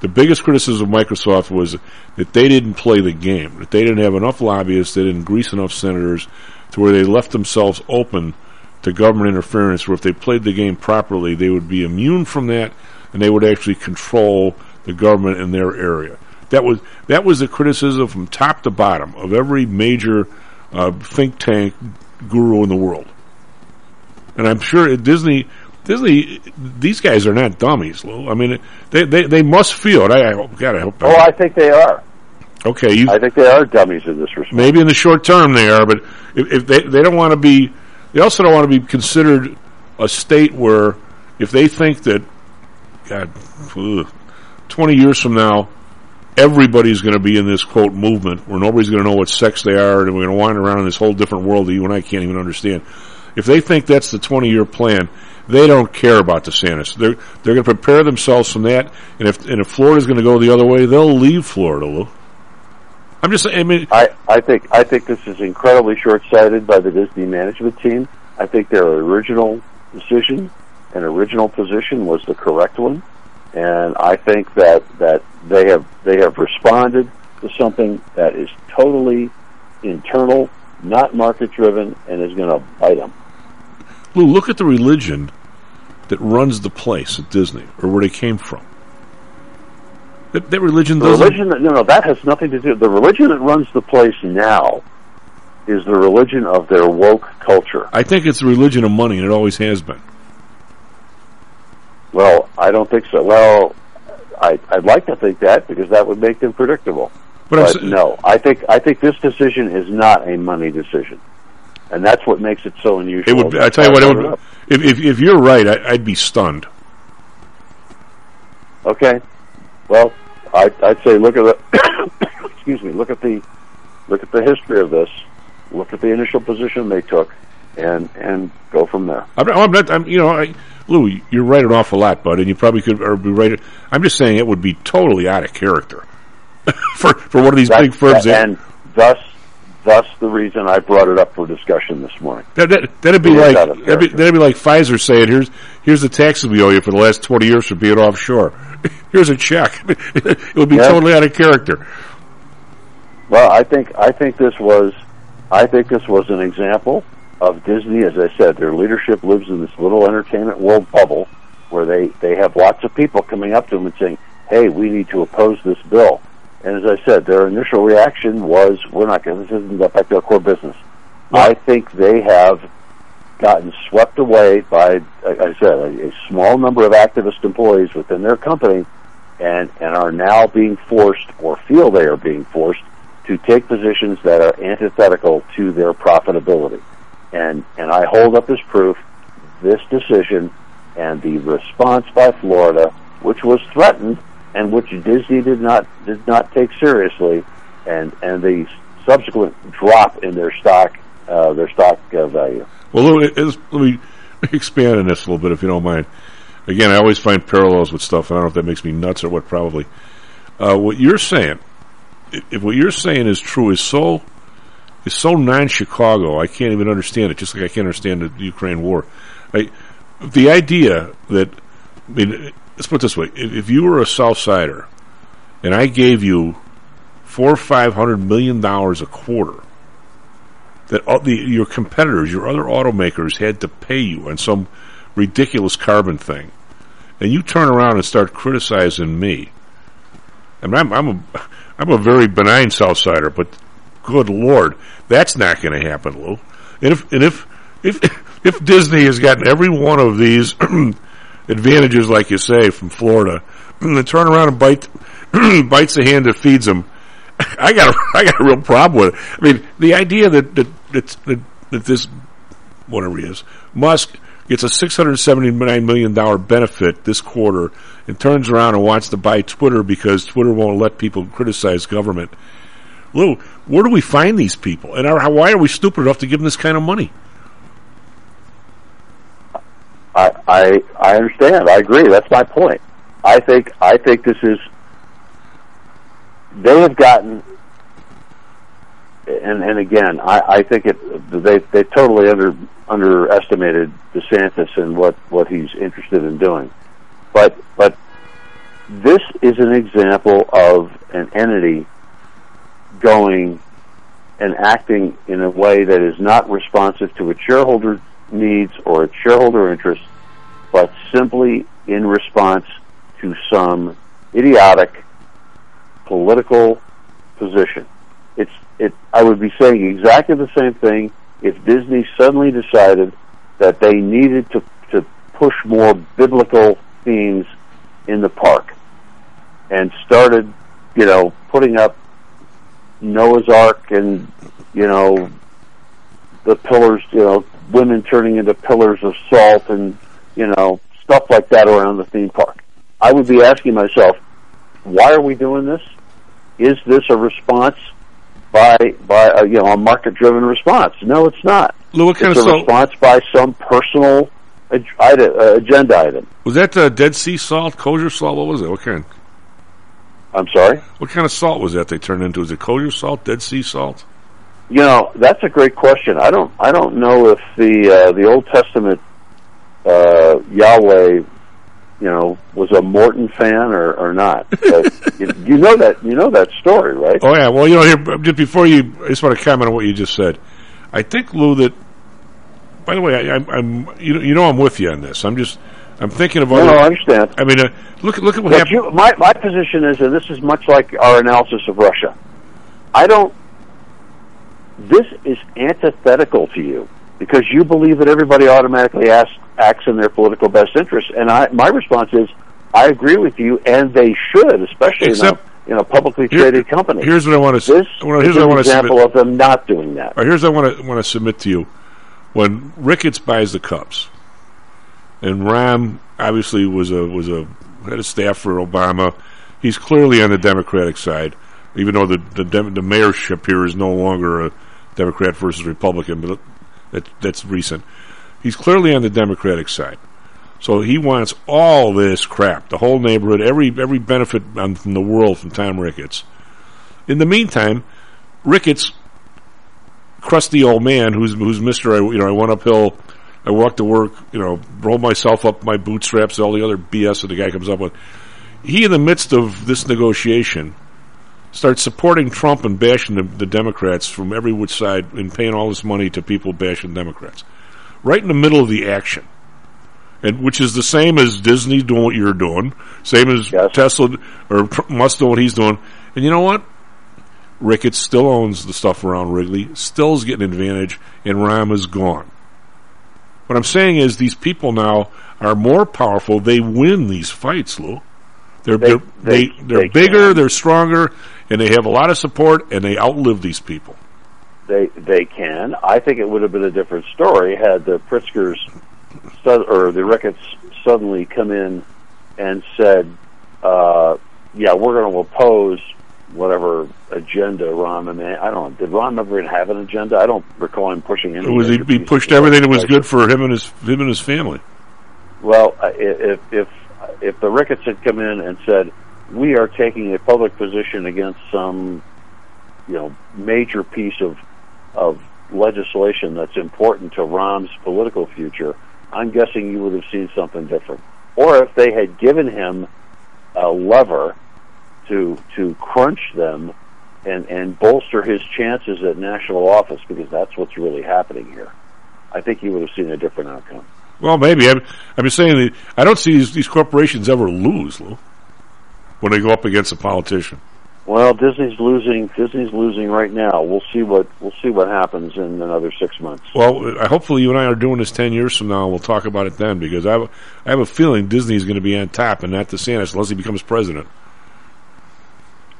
The biggest criticism of Microsoft was that they didn't play the game. That they didn't have enough lobbyists. They didn't grease enough senators to where they left themselves open to government interference. Where if they played the game properly, they would be immune from that, and they would actually control the government in their area. That was that was the criticism from top to bottom of every major uh, think tank guru in the world. And I'm sure at Disney, Disney, these guys are not dummies, Lou. I mean, they they, they must feel it. I, I hope, God, I hope. Oh, I think they are. Okay, you, I think they are dummies in this respect. maybe in the short term they are, but if, if they they don't want to be, they also don't want to be considered a state where if they think that, God, ugh, twenty years from now, everybody's going to be in this quote movement where nobody's going to know what sex they are, and we're going to wander around in this whole different world that you and I can't even understand. If they think that's the twenty year plan, they don't care about DeSantis. They're they're going to prepare themselves from that, and if and if Florida's going to go the other way, they'll leave Florida. Lou. I'm just saying. I mean, I, I think I think this is incredibly short-sighted by the Disney management team. I think their original decision and original position was the correct one, and I think that that they have they have responded to something that is totally internal, not market-driven, and is going to bite them. Lou, look at the religion that runs the place at Disney, or where they came from. That, that religion The doesn't. religion that no no that has nothing to do. The religion that runs the place now is the religion of their woke culture. I think it's the religion of money, and it always has been. Well, I don't think so. Well, I, I'd like to think that because that would make them predictable. But But, no, I think I think this decision is not a money decision, and that's what makes it so unusual. It would. I tell you what. It would. If if, if you're right, I, I'd be stunned. Okay. Well, I, I'd say look at the excuse me. Look at the look at the history of this. Look at the initial position they took, and and go from there. I'm not. I'm, not, I'm you know, I, Lou, you're right an awful lot, bud, and you probably could or be right. I'm just saying it would be totally out of character for for one of these That- big firms. that- and thus thus the reason I brought it up for discussion this morning. That, that, that'd be like that'd be, that'd be like Pfizer saying, "Here's here's the taxes we owe you for the last twenty years for being offshore. Here's a check." it would be Yeah. totally out of character. Well, I think I think this was I think this was an example of Disney. As I said, their leadership lives in this little entertainment world bubble where they they have lots of people coming up to them and saying, "Hey, we need to oppose this bill." And as I said, their initial reaction was, "We're not going. To, this isn't to our core business." I think they have gotten swept away by, like I said, a, a small number of activist employees within their company, and and are now being forced, or feel they are being forced, to take positions that are antithetical to their profitability. And and I hold up as proof this decision and the response by Florida, which was threatened and which Disney did not did not take seriously, and and the subsequent drop in their stock uh, their stock uh, value. Well, it- it's- let me expand on this a little bit, if you don't mind. Again, I always find parallels with stuff, and I don't know if that makes me nuts or what. Probably. Uh, what you're saying, if what you're saying is true, is so is so non-Chicago. I can't even understand it. Just like I can't understand the Ukraine war. I, the idea that I mean, let's put it this way: if, if you were a South Sider, and I gave you four or five hundred million dollars a quarter that all the, your competitors, your other automakers, had to pay you on some ridiculous carbon thing, and you turn around and start criticizing me. I mean, I'm, I'm a I'm a very benign Southsider, but good lord, that's not going to happen, Lou. And if and if if if Disney has gotten every one of these advantages, like you say, from Florida, and turn around and bite bites the hand that feeds them, I got a, I got a real problem with it. I mean, the idea that that that, that, that this whatever he is Musk gets a six hundred seventy nine million dollar benefit this quarter and turns around and wants to buy Twitter because Twitter won't let people criticize government. Lou, where do we find these people, and are, why are we stupid enough to give them this kind of money? I, I understand. I agree. That's my point. I think I think this is they have gotten and and and again, I, I think it they they totally under underestimated DeSantis and what what he's interested in doing, but but this is an example of an entity going and acting in a way that is not responsive to its shareholder needs or its shareholder interests, but simply in response to some idiotic political position. It's it. I would be saying exactly the same thing if Disney suddenly decided that they needed to to push more biblical themes in the park and started, you know, putting up Noah's Ark and you know the pillars, you know, women turning into pillars of salt and you know stuff like that around the theme park. I would be asking myself, why are we doing this? Is this a response by by a, you know a market driven response? No, it's not. Lou, what kind it's of a salt- response by some personal ag- ide- uh, agenda item. Was that uh, Dead Sea salt, kosher salt? What was it? What kind? I'm sorry. What kind of salt was that they turned into? Is it kosher salt, Dead Sea salt? You know, that's a great question. I don't I don't know if the uh, the Old Testament uh, Yahweh, you know, was a Morton fan or, or not. But you, you know that you know that story, right? Oh yeah. Well, you know, here just before you, I just want to comment on what you just said. I think Lou that. By the way, I, I'm, I'm you know, you know I'm with you on this. I'm just I'm thinking of No, other. no, I understand. I mean, uh, look look at what But happened. you, my my position is, and this is much like our analysis of Russia. I don't. This is antithetical to you because you believe that everybody automatically acts, acts in their political best interest, and I my response is, I agree with you, and they should, especially Except- in, a, in a publicly Here- traded company. Here's what I want to. this well, is here's what I an example submit. of them not doing that. Right, here's what I want to want to submit to you. When Ricketts buys the Cubs, and Rahm obviously was a was a head of staff for Obama, he's clearly on the Democratic side, even though the the, the mayorship here is no longer a Democrat versus Republican, but that that's recent. He's clearly on the Democratic side. So he wants all this crap, the whole neighborhood, every every benefit from the world from Tom Ricketts. In the meantime, Ricketts crusty old man who's who's Mister. I you know I went uphill, I walked to work, you know, rolled myself up my bootstraps, all the other BS that the guy comes up with. He, in the midst of this negotiation, starts supporting Trump and bashing the, the Democrats from every which side and paying all this money to people bashing Democrats, right in the middle of the action. And which is the same as Disney doing what you're doing, same as Tesla or Musk doing what he's doing. And you know what? Ricketts still owns the stuff around Wrigley, still is getting an advantage, and Rahm is gone. What I'm saying is these people now are more powerful. They win these fights, Lou. They're They- are they, they- they, are bigger, they're stronger, and they have a lot of support, and they outlive these people. They they can. I think it would have been a different story had the Pritzkers or the Ricketts suddenly come in and said, uh, "Yeah, we're going to oppose whatever agenda Rahm and I don't know. Did Rahm ever have an agenda? I don't recall him pushing any. It was he, he pushed everything that was good for him and his him and his family. Well, uh, if if if the Ricketts had come in and said we are taking a public position against some, you know, major piece of of legislation that's important to Rahm's political future, I'm guessing you would have seen something different. Or if they had given him a lever to to crunch them and and bolster his chances at national office, because that's what's really happening here. I think you would have seen a different outcome. Well, maybe I'm, I'm just saying that I don't see these, these corporations ever lose, Lou, when they go up against a politician. Well, Disney's losing. Disney's losing right now. We'll see what we'll see what happens in another six months. Well, hopefully you and I are doing this ten years from now. We'll talk about it then because I have, a- I have a feeling Disney is going to be on top and not DeSantis unless he becomes president.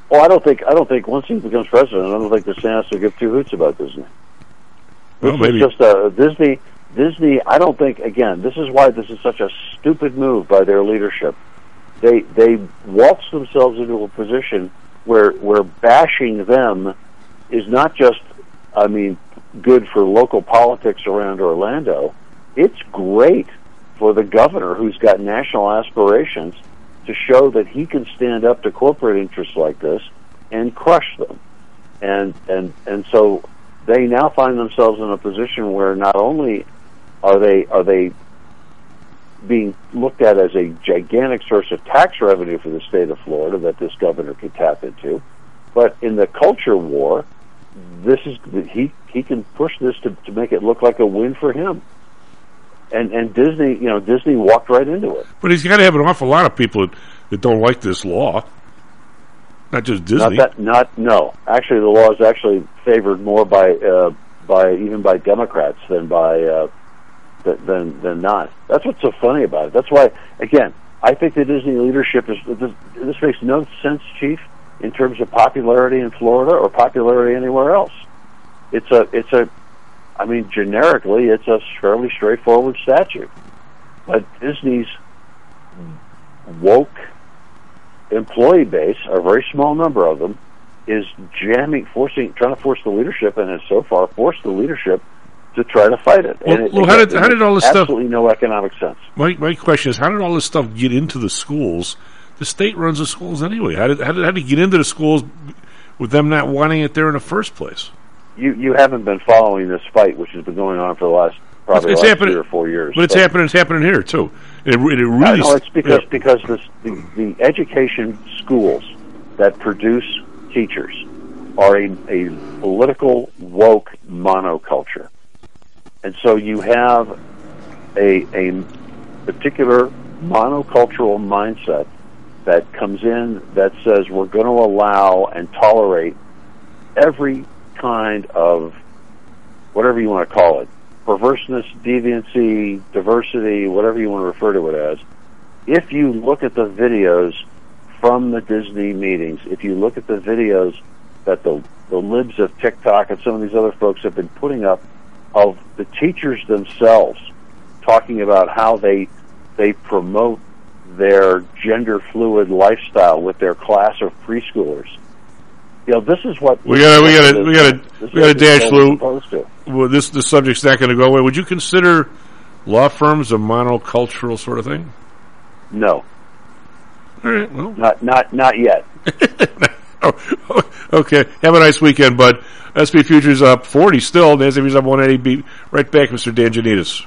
Well, I don't think I don't think once he becomes president, I don't think DeSantis will give two hoots about Disney. This Well, maybe just a Disney. Disney. I don't think. Again, this is why this is such a stupid move by their leadership. They they waltz themselves into a position where where bashing them is not just. I mean, good for local politics around Orlando. It's great for the governor who's got national aspirations to show that he can stand up to corporate interests like this and crush them. And and and so they now find themselves in a position where not only are they are they being looked at as a gigantic source of tax revenue for the state of Florida that this governor could tap into, but in the culture war, this is he he can push this to, to make it look like a win for him. And and Disney, you know, Disney walked right into it. But he's got to have an awful lot of people that, that don't like this law. Not just Disney. Not that, not no. Actually, the law is actually favored more by uh, by even by Democrats than by uh, than than not. That's what's so funny about it. That's why, again, I think the Disney leadership is this, this makes no sense, Chief, in terms of popularity in Florida or popularity anywhere else. It's a it's a, I mean, generically, it's a fairly straightforward statute, but Disney's woke employee base, a very small number of them, is jamming, forcing, trying to force the leadership, and has so far forced the leadership to try to fight it. Well, it, well, how did- it how did all this stuff- absolutely no economic sense? My my question is, how did all this stuff get into the schools? The state runs the schools anyway. How did how did, how did it get into the schools with them not wanting it there in the first place? You you haven't been following this fight, which has been going on for the last probably it's the last happening, three or four years. but it's happening. It's happening here too. It, it really. know it's because yeah. because this, the the education schools that produce teachers are a, a political woke monoculture, and so you have a a particular monocultural mindset that comes in that says we're going to allow and tolerate every kind of whatever you want to call it perverseness, deviancy, diversity, whatever you want to refer to it as. If you look at the videos from the Disney meetings, if you look at the videos that the the libs of TikTok and some of these other folks have been putting up of the teachers themselves talking about how they they promote their gender fluid lifestyle with their class of preschoolers. You know, this is what We gotta, we gotta, we gotta, we gotta dash, bill Lou. Well, this the subject's not going to go away. Would you consider law firms a monocultural sort of thing? No, All right. Well, not not not yet. Oh, okay. Have a nice weekend, bud. SP futures up forty still. Nasdaq is up one eighty. Be right back, Mister Danjanitas.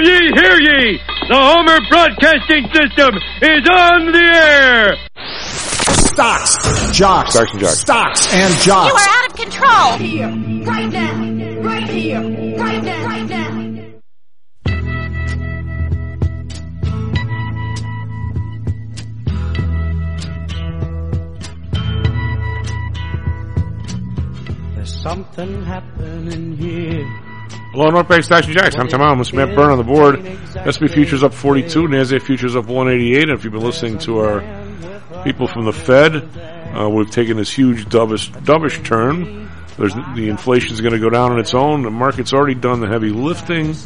Hear ye, hear ye! The Homer Broadcasting System is on the air! Stocks, jocks, Stocks and jocks. stocks and You are out of control! Here, right now, right here, right now, right now. There's something happening here. Hello, Northbank Stocks and Jocks. I'm Tom Allen. Matt Byrne on the board. S&P futures up 42. NASDAQ futures up 188. And if you've been listening to our people from the Fed, uh, we've taken this huge dovish, dovish turn. There's the inflation's going to go down on its own. The market's already done the heavy lifting.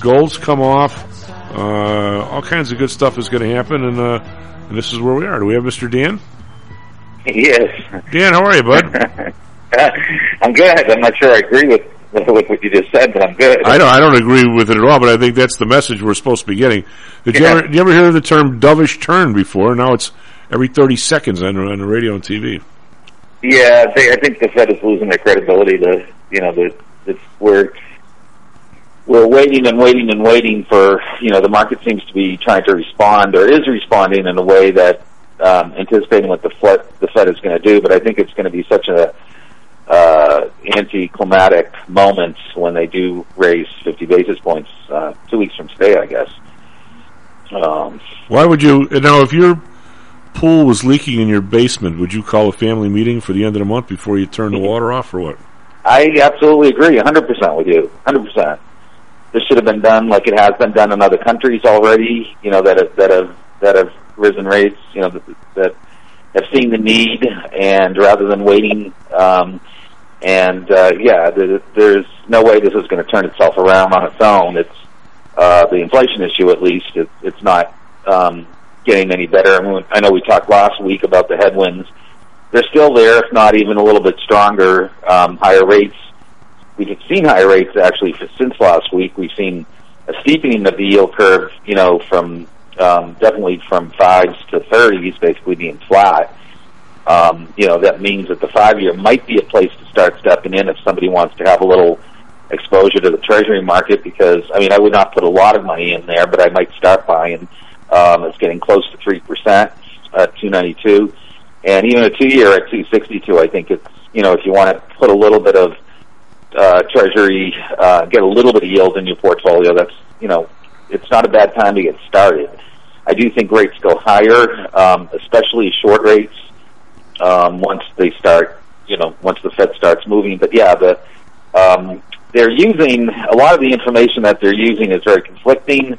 Gold's come off. Uh, all kinds of good stuff is going to happen, and, uh, and this is where we are. Do we have Mr. Dan? Yes. Dan, how are you, bud? I'm good. I'm not sure I agree with with what you just said, but I'm good. I don't. I don't agree with it at all, but I think that's the message we're supposed to be getting. Did you ever? Did you ever hear the term "dovish turn" before? Now it's every thirty seconds on, on the radio and TV. Yeah, they, I think the Fed is losing their credibility. The you know the it's we're we're waiting and waiting and waiting for you know the market seems to be trying to respond or is responding in a way that um, anticipating what the Fed the Fed is going to do. But I think it's going to be such a uh, anticlimactic moments when they do raise 50 basis points uh, two weeks from today, I guess. Um, Why would you now? If your pool was leaking in your basement, would you call a family meeting for the end of the month before you turn the water off, or what? I absolutely agree, 100% with you, 100%. This should have been done like it has been done in other countries already. You know that have, that have that have risen rates. You know that, that have seen the need, and rather than waiting, um, and uh, yeah, there, there's no way this is going to turn itself around on its own. It's uh, the inflation issue, at least. It, it's not um, getting any better. I, mean, I know we talked last week about the headwinds. They're still there, if not even a little bit stronger. Um, higher rates. We've seen higher rates actually for, since last week. We've seen a steepening of the yield curve. You know, from um, definitely from fives to thirties, basically being flat. Um, you know, that means that the five-year might be a place to start stepping in if somebody wants to have a little exposure to the treasury market because I mean I would not put a lot of money in there, but I might start buying. Um, it's getting close to three percent at two ninety two, and even a two year at two sixty two. I think it's you know if you want to put a little bit of uh, treasury, uh, get a little bit of yield in your portfolio. That's you know it's not a bad time to get started. I do think rates go higher, um, especially short rates um, once they start, you know, once the Fed starts moving. But yeah, the um, they're using a lot of the information that they're using is very conflicting.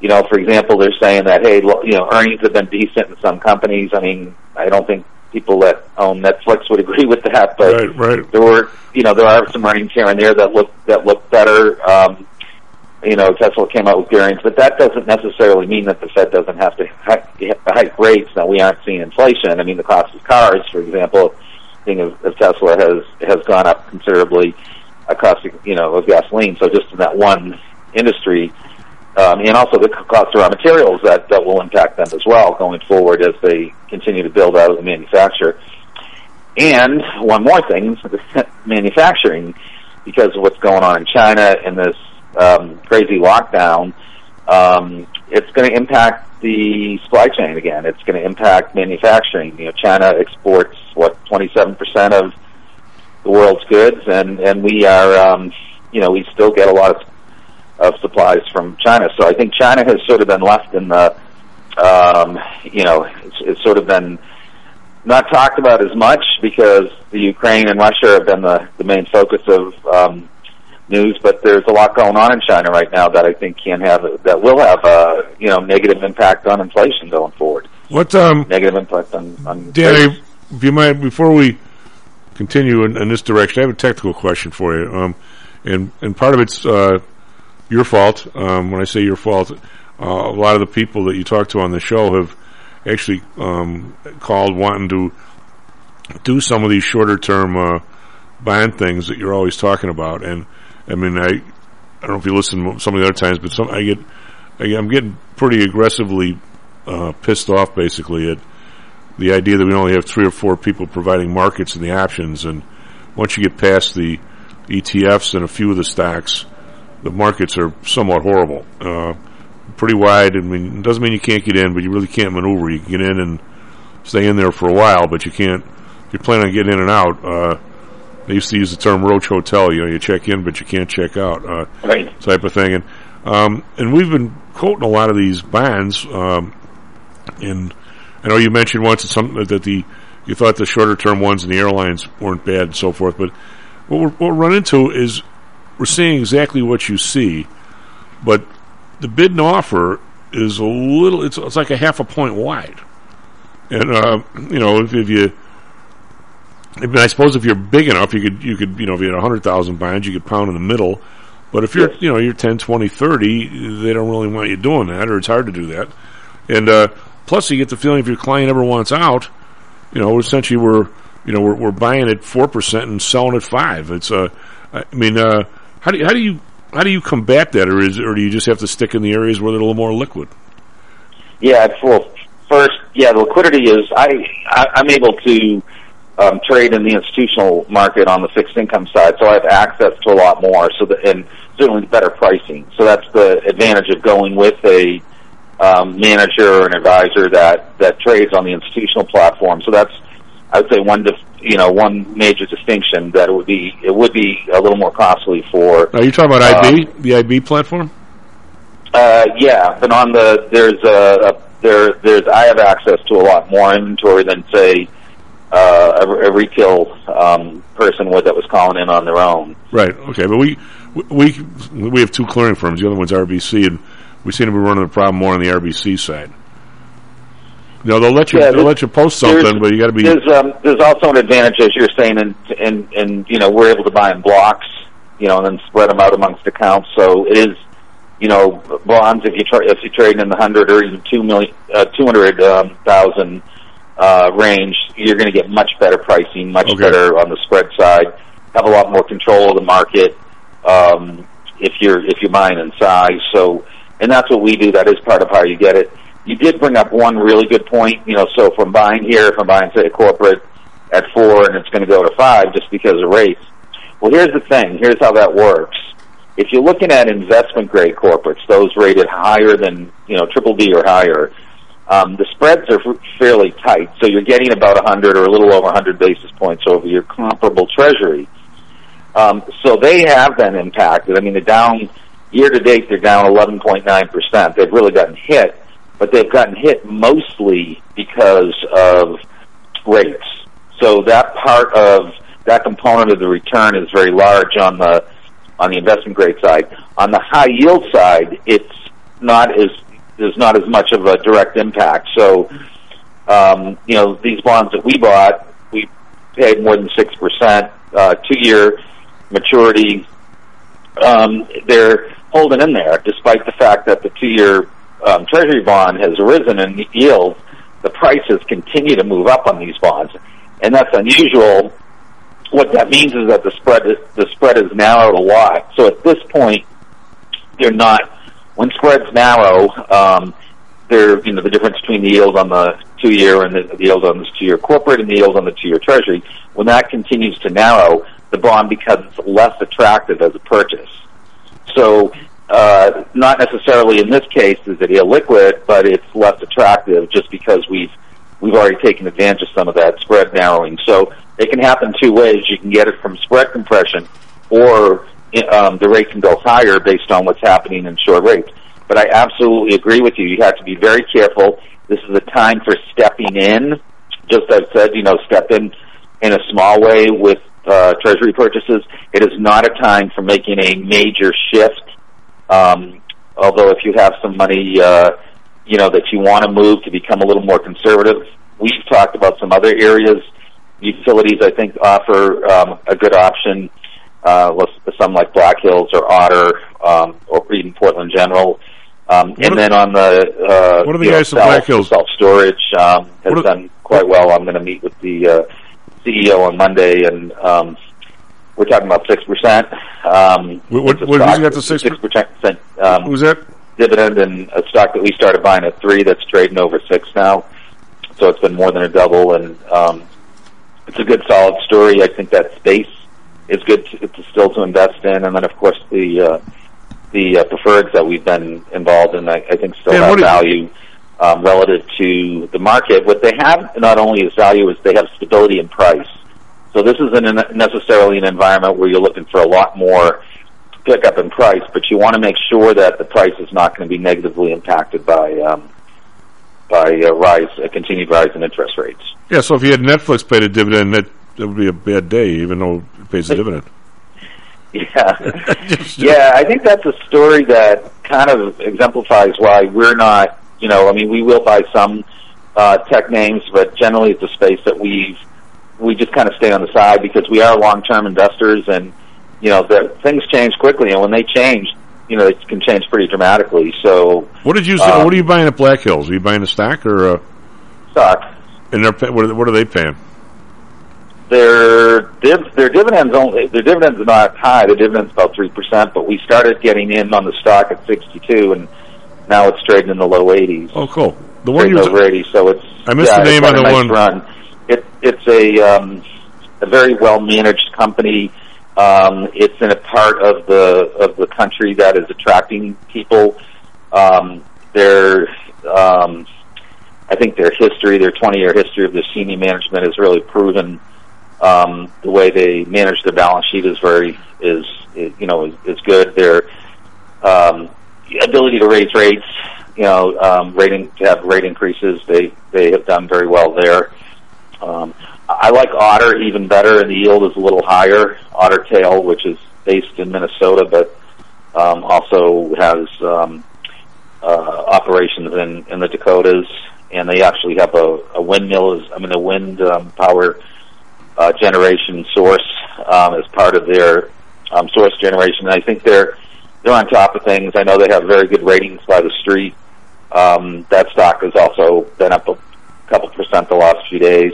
You know, for example, they're saying that hey, lo- you know, earnings have been decent in some companies. I mean, I don't think people that own Netflix would agree with that, but Right, right. there were, you know, there are some earnings here and there that look that look better. Um, you know, Tesla came out with good earnings, but that doesn't necessarily mean that the Fed doesn't have to hike, rates. Now we aren't seeing inflation. I mean, the cost of cars, for example, thing of, of Tesla has has gone up considerably. A cost, of, you know, of gasoline. So just in that one industry, um, and also the cost of raw materials that that will impact them as well going forward as they continue to build out of the manufacture. And one more thing, manufacturing, because of what's going on in China and this um, crazy lockdown, um, it's going to impact the supply chain again. It's going to impact manufacturing. You know, China exports what 27% of the world's goods, and and we are, um, you know, we still get a lot of of supplies from China. So I think China has sort of been left in the, um, you know, it's, it's sort of been not talked about as much because the Ukraine and Russia have been the, the main focus of um, news. But there's a lot going on in China right now that I think can have that will have a you know negative impact on inflation going forward. What um, Negative impact on on Dan, rates. if you might, before we continue in, in this direction, I have a technical question for you. Um, and and part of it's uh, your fault. Um, when I say your fault, uh, a lot of the people that you talk to on the show have actually um, called wanting to do some of these shorter term uh, bond things that you're always talking about. And I mean, I I don't know if you listen some of the other times, but some I get I, I'm getting pretty aggressively uh, pissed off basically at the idea that we only have three or four people providing markets and the options, and once you get past the ETFs and a few of the stocks, the markets are somewhat horrible. Uh, pretty wide. I mean, it doesn't mean you can't get in, but you really can't maneuver. You can get in and stay in there for a while, but you can't. If you're planning on getting in and out, uh, they used to use the term roach hotel. You know, you check in, but you can't check out. Uh, Right. Type of thing, and um, and we've been quoting a lot of these bonds. Um, and I know you mentioned once that some that the you thought the shorter term ones and the airlines weren't bad and so forth, but what we're, what we're running into is we're seeing exactly what you see, but the bid and offer is a little. It's, it's like a half a point wide, and uh, you know if, if you. I, mean, I suppose if you're big enough, you could you could you know if you had hundred thousand binds, you could pound in the middle. But if you're you know you're 10, 20, 30, they don't really want you doing that, or it's hard to do that. And uh, plus, you get the feeling if your client ever wants out, you know, essentially we're you know we're, we're buying at four percent and selling at five. It's uh, I mean, uh, how do you, how do you how do you combat that, or is or do you just have to stick in the areas where they're a little more liquid? Yeah, well, first, yeah, the liquidity is I, I I'm able to um, trade in the institutional market on the fixed income side, so I have access to a lot more. So that and certainly better pricing. So that's the advantage of going with a um, manager or an advisor that that trades on the institutional platform. So that's I would say one dif- you know one major distinction that it would be it would be a little more costly for. Are you talking about um, IB, the IB platform? Uh, yeah, but on the there's a, a there there's I have access to a lot more inventory than say uh, a, a retail um, person would that was calling in on their own. Right. Okay. But we we we have two clearing firms. The other one's RBC, and we seem to be running the problem more on the RBC side. You know, they'll let you Yeah, they'll let you post something, but you got to be. There's um, there's also an advantage, as you're saying, and and and you know we're able to buy in blocks, you know, and then spread them out amongst accounts. So it is, you know, bonds if you try if you trade in the hundred or even two million, uh, two hundred um, thousand uh, range, you're going to get much better pricing, much Okay. better on the spread side. Have a lot more control of the market um, if you're if you're buying in size. So, and that's what we do. That is part of how you get it. You did bring up one really good point. You know, so from buying here, from buying say a corporate at four, and it's going to go to five just because of rates. Well, here's the thing. Here's how that works. If you're looking at investment grade corporates, those rated higher than you know triple B or higher, um, the spreads are fairly tight. So you're getting about 100 or a little over 100 basis points over your comparable Treasury. Um, so they have been impacted. I mean, they're down year to date. They're down 11.9 percent. They've really gotten hit, but they've gotten hit mostly because of rates. So that part of that component of the return is very large on the on the investment grade side. On the high yield side, it's not as there's not as much of a direct impact. So, um, you know, these bonds that we bought, we paid more than six percent, uh, two year maturity. Um, they're holding in there, despite the fact that the two year um, Treasury bond has risen in yield. The prices continue to move up on these bonds, and that's unusual. What that means is that the spread is, the spread is narrowed a lot. So at this point, they're not when spreads narrow, um, they're you know the difference between the yield on the two year and the, the yield on this two year corporate and the yield on the two year treasury. When that continues to narrow, the bond becomes less attractive as a purchase. So uh, not necessarily in this case is it illiquid, but it's less attractive just because we've we've already taken advantage of some of that spread narrowing. So it can happen two ways. You can get it from spread compression, or um, the rate can go higher based on what's happening in short rates. But I absolutely agree with you. You have to be very careful. This is a time for stepping in. Just as I've said, you know, step in in a small way with uh, treasury purchases. It is not a time for making a major shift. Um, although if you have some money, uh, you know, that you want to move to become a little more conservative, we've talked about some other areas. Utilities, I think, offer um, a good option. Uh, some like Black Hills or Otter, um, or even Portland General. Um, What and then on the uh, What are the know, guys from Black Hills? self storage um, has are- done quite well. I'm going to meet with the uh, CEO on Monday, and um, we're talking about six percent. Um, What- what- what- stock- got 6%? six percent? Um, Who's that? dividend and a stock that we started buying at three that's trading over six now. So it's been more than a double, and um, it's a good solid story. I think that space is good to, to still to invest in, and then of course the uh, the uh, preferreds that we've been involved in, I, I think still Dan, have value um, relative to the market. What they have not only is value is they have stability in price. So this isn't necessarily an environment where you're looking for a lot more pickup in price, but you want to make sure that the price is not going to be negatively impacted by um, by a rise, a continued rise in interest rates. Yeah. So if you had Netflix paid a dividend, that that would be a bad day, even though it pays a dividend. Yeah, yeah. I think that's a story that kind of exemplifies why we're not. You know, I mean, we will buy some uh, tech names, but generally it's a space that we've we just kind of stay on the side because we are long-term investors, and you know, the, things change quickly, and when they change, you know, it can change pretty dramatically. So, What did you? Um, what are you buying at Black Hills? Are you buying a stock or uh, stock? And they're what, are, what are they paying? Their div, their dividends only their dividends are not high. The dividends about three percent, but we started getting in on the stock at sixty two, and now it's trading in the low eighties. Oh, cool. The one you over eighty, so it's I missed yeah, the name on the nice one. Run. It it's a um, a very well managed company. Um, it's in a part of the of the country that is attracting people. Um, their um, I think their history, their 20 year history of their senior management has really proven um, the way they manage their balance sheet is very is, you know is, is good. Their um, ability to raise rates, you know, um, rating to have rate increases, they they have done very well there. Um, I like Otter even better, and the yield is a little higher. Otter Tail, which is based in Minnesota, but um, also has um, uh, operations in, in the Dakotas, and they actually have a, a windmill, is, I mean, a wind um, power uh, generation source um, as part of their um, source generation. And I think they're they're on top of things. I know they have very good ratings by the street. Um, that stock has also been up a couple percent the last few days.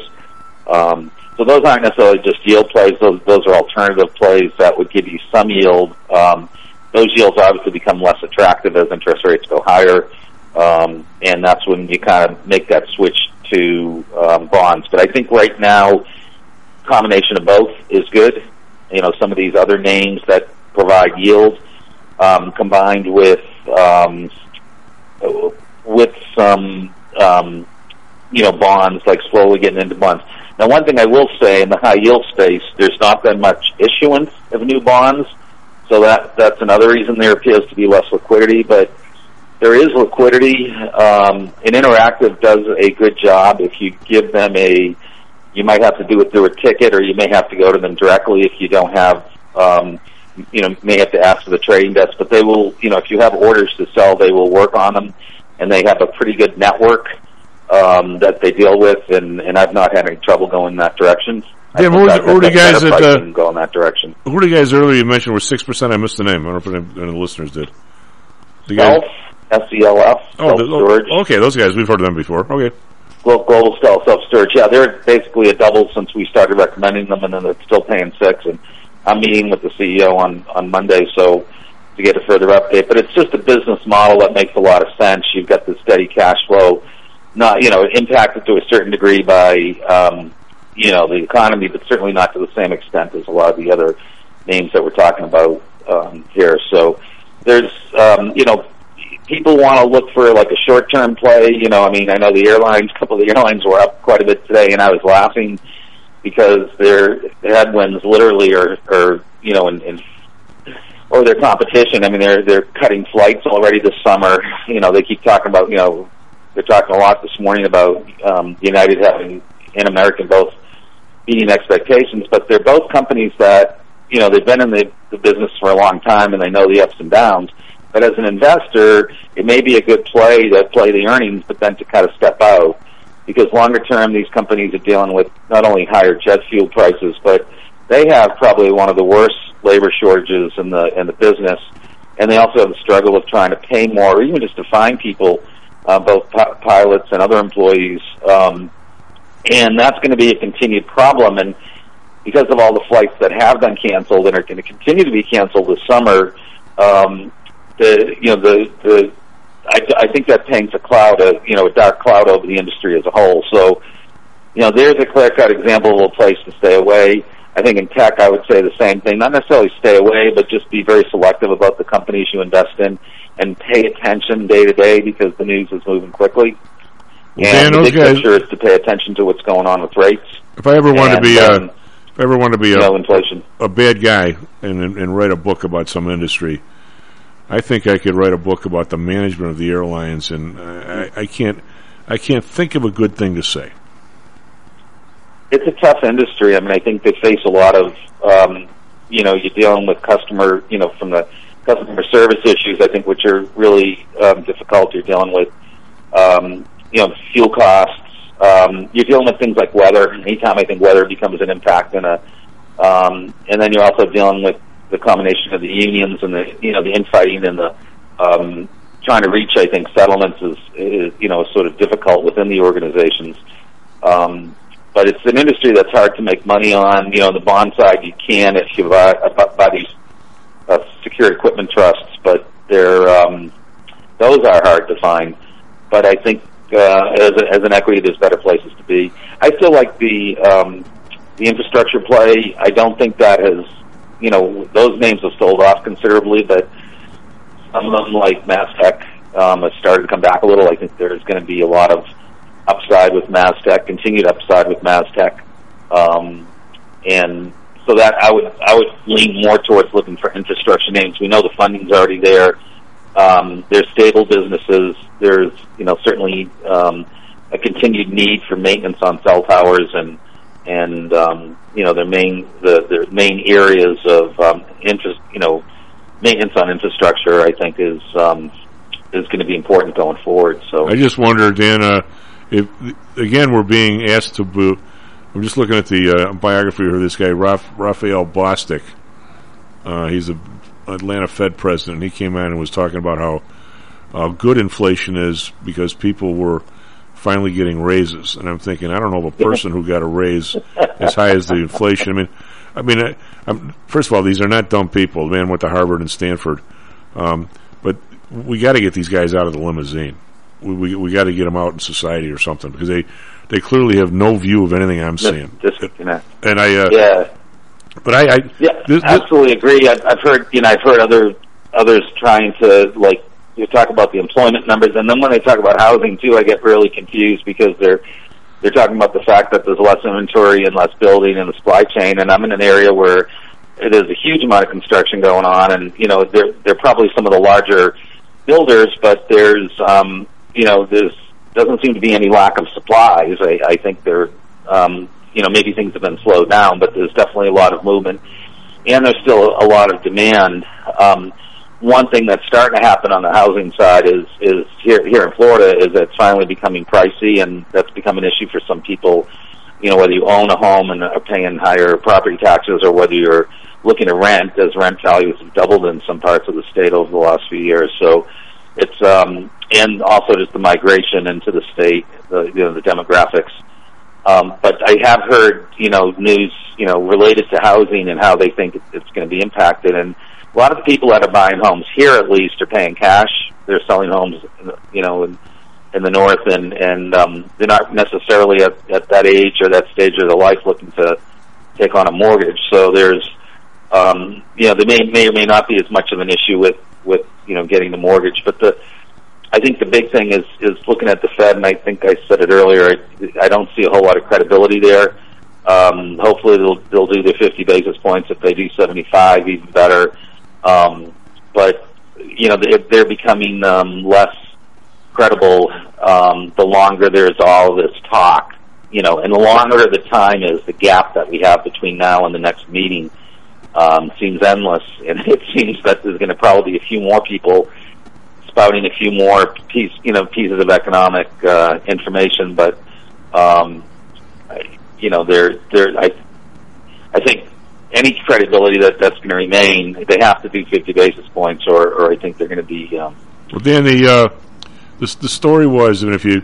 Um, so those aren't necessarily just yield plays; those those are alternative plays that would give you some yield. Um, those yields obviously become less attractive as interest rates go higher, um, and that's when you kind of make that switch to um, bonds. But I think right now, combination of both is good. You know, some of these other names that provide yield um, combined with um, with some um, you know bonds, like slowly getting into bonds. Now, one thing I will say in the high yield space, there's not been much issuance of new bonds, so that that's another reason there appears to be less liquidity. But there is liquidity, um, and Interactive does a good job. If you give them a, you might have to do it through a ticket, or you may have to go to them directly if you don't have. Um, you know, may have to ask for the trading desk, but they will, you know, if you have orders to sell, they will work on them, and they have a pretty good network um, that they deal with, and, and I've not had any trouble going in that direction. Think what were the- what were got the guys that, uh, go in that direction? Who were the guys earlier you mentioned were six percent? I missed the name. I don't know if any, any of the listeners did. The guys. Self, S-E-L-F, Oh, the- storage. oh, okay, those guys we've heard of them before. Okay, Global Stealth Self Storage. Yeah, they're basically a double since we started recommending them, and then it's still paying six. And I'm meeting with the CEO on on Monday, so to get a further update. But it's just a business model that makes a lot of sense. You've got the steady cash flow, not you know impacted to a certain degree by um, you know the economy, but certainly not to the same extent as a lot of the other names that we're talking about um, here. So there's um, you know people want to look for like a short term play. You know, I mean, I know the airlines, a couple of the airlines were up quite a bit today, and I was laughing because their headwinds literally are, are you know, in, in or their competition. I mean, they're they're cutting flights already this summer. You know, they keep talking about you know they're talking a lot this morning about um, United having and American both meeting expectations, but they're both companies that you know they've been in the, the business for a long time and they know the ups and downs. But as an investor, it may be a good play to play the earnings, but then to kind of step out. Because longer term these companies are dealing with not only higher jet fuel prices, but they have probably one of the worst labor shortages in the in the business, and they also have the struggle of trying to pay more, or even just to find people, uh, both pi- pilots and other employees, um, and that's going to be a continued problem. And because of all the flights that have been canceled and are going to continue to be canceled this summer, um, the you know the the I, I think that paints a cloud, a you know, a dark cloud over the industry as a whole. So, you know, there's a clear cut example of a place to stay away. I think in tech, I would say the same thing. Not necessarily stay away, but just be very selective about the companies you invest in and pay attention day to day because the news is moving quickly. And Dan, the big guys- picture is to pay attention to what's going on with rates. if I ever wanted to be a, um, if I ever wanted to be a inflation. a bad guy and and write a book about some industry, I think I could write a book about the management of the airlines, and I, I- can't I can't think of a good thing to say. it's a tough industry. I mean, I think they face a lot of um, you know, you're dealing with customer, you know, from the customer service issues, I think, which are really um, difficult. You're dealing with, um, you know, fuel costs. Um, you're dealing with things like weather. Anytime I think weather becomes an impact in a, um, and then you're also dealing with the combination of the unions and the, you know, the infighting and the, um, trying to reach, I think, settlements is, is you know, sort of difficult within the organizations. Um, but it's an industry that's hard to make money on. You know, on the bond side, you can if you buy, buy these uh, secure equipment trusts, but they're um, those are hard to find. But I think uh, as, a, as an equity, there's better places to be. I still like the um, the infrastructure play. I don't think that has, you know, those names have sold off considerably, but some of them like MasTec um, have started to come back a little. I think there's going to be a lot of upside with MasTec, continued upside with MasTec, um, and so that I would I would lean more towards looking for infrastructure names. We know the funding's already there. Um, there's stable businesses. There's you know certainly um, a continued need for maintenance on cell towers and and um, you know their main the their main areas of um, interest you know maintenance on infrastructure. I think is um, is going to be important going forward. So I just wonder, Dan, uh, if again we're being asked to. Bo- I'm just looking at the uh, biography of this guy, Raf- Raphael Bostic. Uh, he's a Atlanta Fed president. He came out and was talking about how uh, good inflation is because people were finally getting raises. And I'm thinking, I don't know of a person who got a raise as high as the inflation. I mean, I mean, I, I'm, first of all, these are not dumb people. The man went to Harvard and Stanford, um, but we got to get these guys out of the limousine. We we, we got to get them out in society or something because they they clearly have no view of anything I'm seeing. Disconnect. And I, uh, yeah, but I, I yeah, this, absolutely agree. I've, I've heard, you know, I've heard other others trying to like you talk about the employment numbers, and then when they talk about housing too, I get really confused because they're they're talking about the fact that there's less inventory and less building in the supply chain, and I'm in an area where there's a huge amount of construction going on, and you know, they're they're probably some of the larger builders, but there's um, you know, there's doesn't seem to be any lack of supplies. I, I think there, um, you know, maybe things have been slowed down, but there's definitely a lot of movement, and there's still a lot of demand. Um, one thing that's starting to happen on the housing side is is here here in Florida is that it's finally becoming pricey, and that's become an issue for some people. You know, whether you own a home and are paying higher property taxes, or whether you're looking to rent, as rent values have doubled in some parts of the state over the last few years. So it's um, and also just the migration into the state, the you know the demographics. Um, but I have heard you know news you know related to housing and how they think it's going to be impacted, and a lot of the people that are buying homes here at least are paying cash. They're selling homes, you know, in, in the north, and and um, they're not necessarily at, at that age or that stage of their life looking to take on a mortgage. So there's, um, you know, there may may or may not be as much of an issue with with you know getting the mortgage, but the I think the big thing is is looking at the Fed, and I think I said it earlier. I, I don't see a whole lot of credibility there. Um, hopefully, they'll they'll do the 50 basis points. If they do 75, even better. Um, but you know, they're, they're becoming um, less credible um, the longer there's all this talk. You know, and the longer the time is, the gap that we have between now and the next meeting um, seems endless, and it seems that there's going to probably be a few more people spouting a few more piece, you know, pieces of economic uh, information, but um, you know, there, there, I, I think any credibility that that's going to remain, they have to do 50 basis points, or, or I think they're going to be. Um, well, Dan, the uh, the the story was, and if you,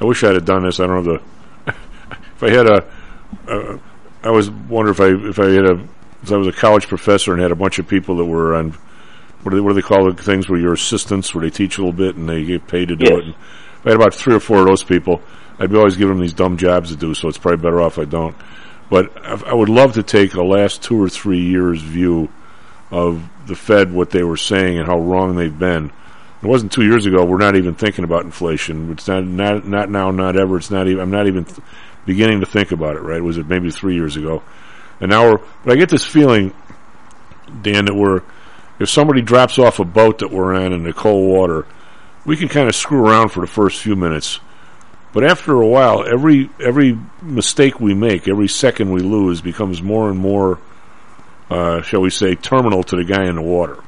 I wish I had done this. I don't know the. if I had a, uh, I was wonder if I if I had a, if I was a college professor and had a bunch of people that were on what do they, what do they call the things where your assistants, where they teach a little bit and they get paid to do Yes. it. And if I had about three or four of those people, I'd be always giving them these dumb jobs to do, so it's probably better off I don't. But I would love to take a last two or three years view of the Fed, what they were saying, and how wrong they've been. It wasn't two years ago. We're not even thinking about inflation. It's not not not now, not ever. It's not even. I'm not even th- beginning to think about it. Right? Was it maybe three years ago? And now we're. But I get this feeling, Dan, that we're. If somebody drops off a boat that we're on in the cold water, we can kind of screw around for the first few minutes. But after a while, every every mistake we make, every second we lose, becomes more and more uh, shall we say, terminal to the guy in the water.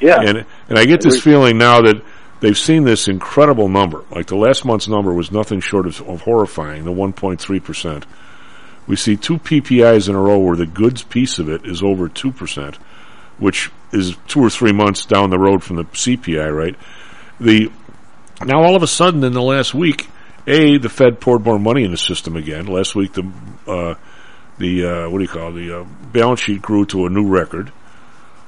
Yeah. And and I get this feeling now that they've seen this incredible number. Like the last month's number was nothing short of, of horrifying, the 1.3 percent. We see two PPIs in a row where the goods piece of it is over two percent, which is two or three months down the road from the CPI, right? The now all of a sudden in the last week, a the Fed poured more money in the system again. Last week the uh, the uh, what do you call it? the uh, balance sheet grew to a new record.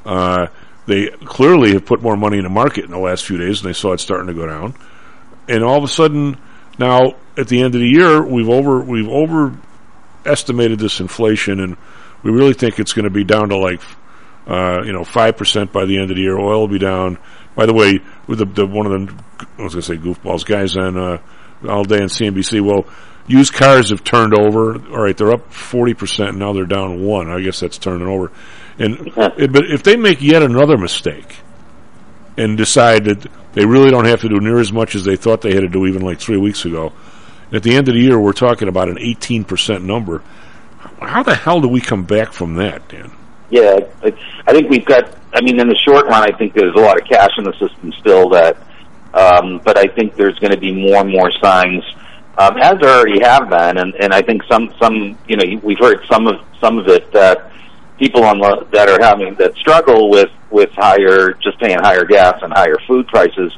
Uh, they clearly have put more money in the market in the last few days, and they saw it starting to go down. And all of a sudden, now at the end of the year, we've over we've overestimated this inflation, and we really think it's going to be down to like uh, you know five percent by the end of the year. Oil will be down. By the way, with the, the one of the I was going to say goofballs guys on uh, all day on CNBC. Well, used cars have turned over. All right, they're up forty percent and now. They're down one. I guess that's turning over. And it, but if they make yet another mistake and decide that they really don't have to do near as much as they thought they had to do even like three weeks ago, at the end of the year we're talking about an eighteen percent number. How the hell do we come back from that, Dan? Yeah, I, I think we've got. I mean, in the short run, I think there's a lot of cash in the system still. That, um, but I think there's going to be more and more signs, um, as there already have been, and, and I think some some you know we've heard some of some of it that people on the, that are having that struggle with with higher just paying higher gas and higher food prices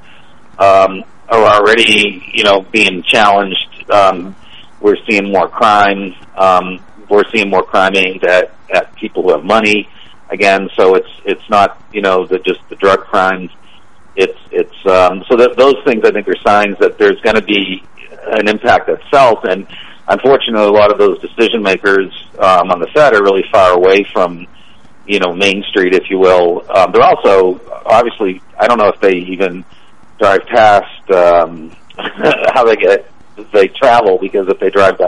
um, are already you know being challenged. Um, we're seeing more crime. Um, we're seeing more crime aimed at at people who have money. Again, so it's it's not you know the just the drug crimes. It's it's um, so that those things I think are signs that there's going to be an impact itself and unfortunately, a lot of those decision makers um, on the Fed are really far away from, you know, Main Street, if you will. Um, they're also obviously, I don't know if they even drive past um, how they get they travel because if they drive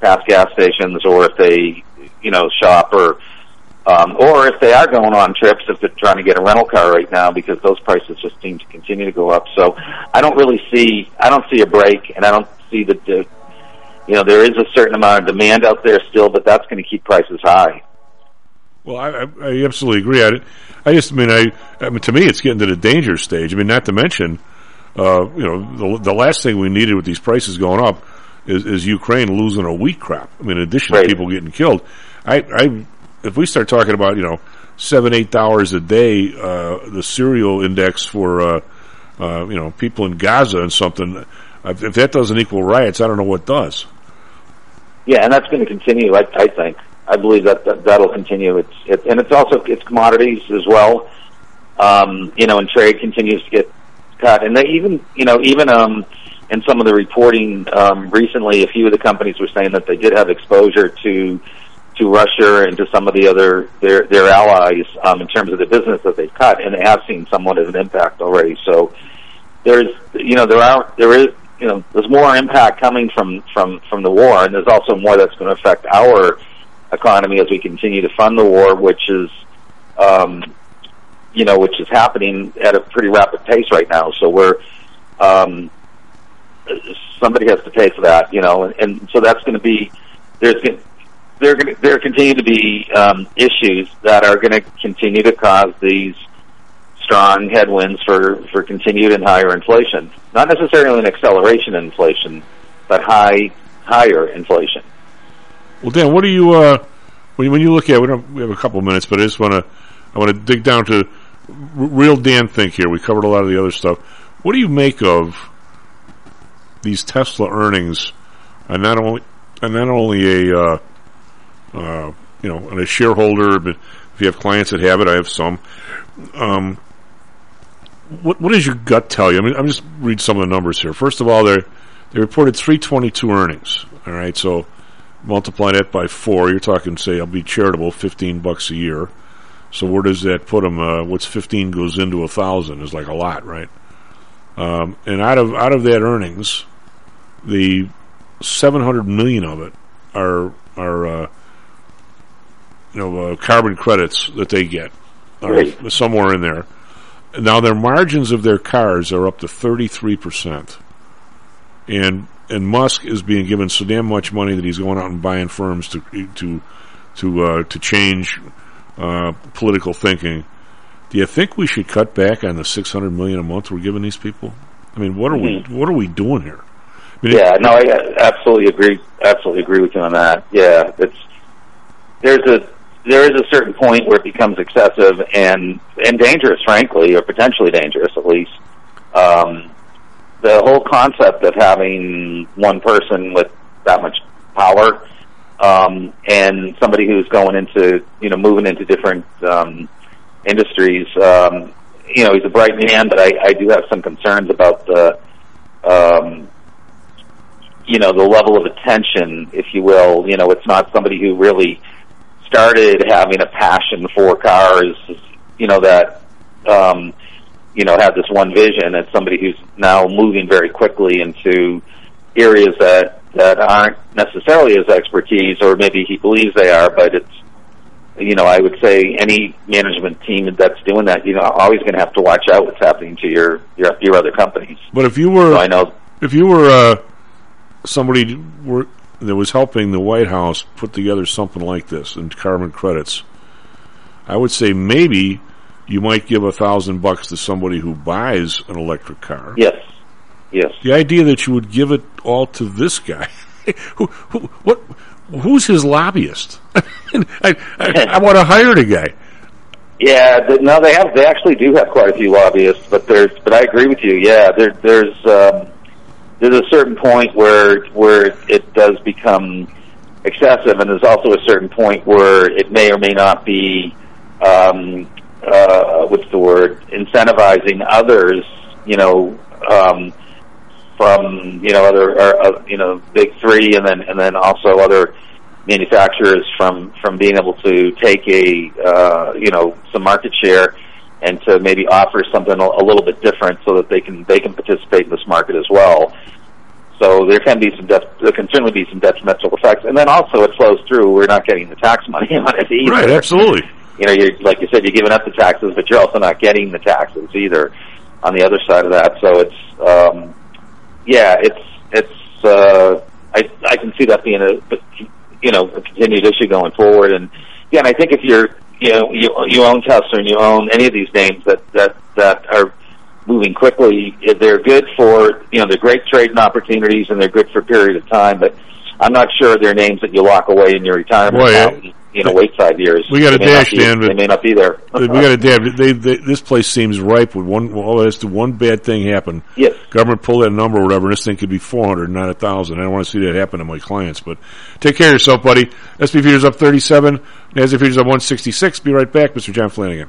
past gas stations or if they, you know, shop or um, or if they are going on trips, if they're trying to get a rental car right now, because those prices just seem to continue to go up. So I don't really see, I don't see a break, and I don't see the, the you know, there is a certain amount of demand out there still, but that's going to keep prices high. Well, I, I, I absolutely agree. I, I just I mean, I, I mean, to me, it's getting to the danger stage. I mean, not to mention, uh, you know, the, the last thing we needed with these prices going up is, is Ukraine losing a wheat crop. I mean, in addition Right. to people getting killed, I, I, if we start talking about, you know, seven, eight dollars a day, uh, the cereal index for, uh, uh, you know, people in Gaza and something, if that doesn't equal riots, I don't know what does. Yeah, and that's going to continue. I, I think. I believe that, that that'll continue. It's it, and it's also it's commodities as well. Um, you know, and trade continues to get cut, and they even you know even um, in some of the reporting um, recently, a few of the companies were saying that they did have exposure to to Russia and to some of the other their their allies um, in terms of the business that they've cut, and they have seen somewhat of an impact already. So there's you know there are there is you know there's more impact coming from from from the war, and there's also more that's going to affect our economy as we continue to fund the war, which is um, you know which is happening at a pretty rapid pace right now. So we're um, somebody has to pay for that, you know, and, and so that's going to be there's going there there continue to be um, issues that are going to continue to cause these strong headwinds for for continued and higher inflation. Not necessarily an acceleration in inflation, but high higher inflation. Well, Dan, what do you uh, when when you look at? We. We have a couple minutes, but I just want to. I want to dig down to real Dan think here. We covered a lot of the other stuff. What do you make of these Tesla earnings? And not only and not only a uh, uh, you know, and a shareholder, but if you have clients that have it, I have some. Um, what what does your gut tell you? I mean, I'm just read some of the numbers here. First of all, they they reported 322 earnings. All right, so multiply that by four. You're talking, say, I'll be charitable, 15 bucks a year. So where does that put them? Uh, what's 15 goes into a thousand is like a lot, right? Um, and out of out of that earnings, the 700 million of it are are uh, you know uh, carbon credits that they get, Right. somewhere in there. Now their margins of their cars are up to 33 percent, and and Musk is being given so damn much money that he's going out and buying firms to to to uh, to change uh, political thinking. Do you think we should cut back on the six hundred million a month we're giving these people? I mean, what are Mhm. we what are we doing here? I mean, yeah, no, I absolutely agree. Absolutely agree with you on that. Yeah, it's there's a there is a certain point where it becomes excessive and and dangerous, frankly, or potentially dangerous at least. Um, the whole concept of having one person with that much power um, and somebody who's going into you know moving into different um, industries. Um, you know, he's a bright man, but I, I do have some concerns about the um, you know, the level of attention, if you will. You know, it's not somebody who really started having a passion for cars, you know, that, um, you know, had this one vision. It's somebody who's now moving very quickly into areas that, that aren't necessarily his expertise, or maybe he believes they are, but it's, you know, I would say any management team that's doing that, you know, always going to have to watch out what's happening to your, your, your other companies. But if you were, So I know if you were uh, somebody were, that was helping the White House put together something like this in carbon credits, I would say maybe you might give a thousand bucks to somebody who buys an electric car. Yes. Yes. The idea that you would give it all to this guy, who, who, what, who's his lobbyist? I, I, I want to hire the guy. Yeah, th- no, they have. They actually do have quite a few lobbyists, but there's. But I agree with you. Yeah, there, there's. Um, there's a certain point where where it does become excessive, and there's also a certain point where it may or may not be. Um, uh, what's the word? Incentivizing others. You know. Um, from you know other or, uh, you know big three, and then and then also other manufacturers from from being able to take a uh, you know some market share and to maybe offer something a, little bit different so that they can they can participate in this market as well. So there can be some de- there can certainly be some detrimental effects, and then also it flows through. We're not getting the tax money on it either. Right, absolutely. You know, you're, like you said, you're giving up the taxes, but you're also not getting the taxes either on the other side of that. So it's um, yeah, it's it's uh, I I can see that being a you know a continued issue going forward. And yeah, and I think if you're you know you you own Tesla and you own any of these names that that that are moving quickly, they're good for you know they're great trading opportunities and they're good for a period of time. But I'm not sure they're names that you lock away in your retirement account. You know, wait five years. We got a They may not dash, be- Dan. but- They may not be there. we got a damn. They, they, this place seems ripe with one. Well, has to one bad thing happen. Yes. Government pull that number or whatever, and this thing could be four hundred, not a thousand. I don't want to see that happen to my clients. But take care of yourself, buddy. SP futures up thirty-seven. Nasdaq futures up one sixty-six. Be right back, Mr. John Flanagan.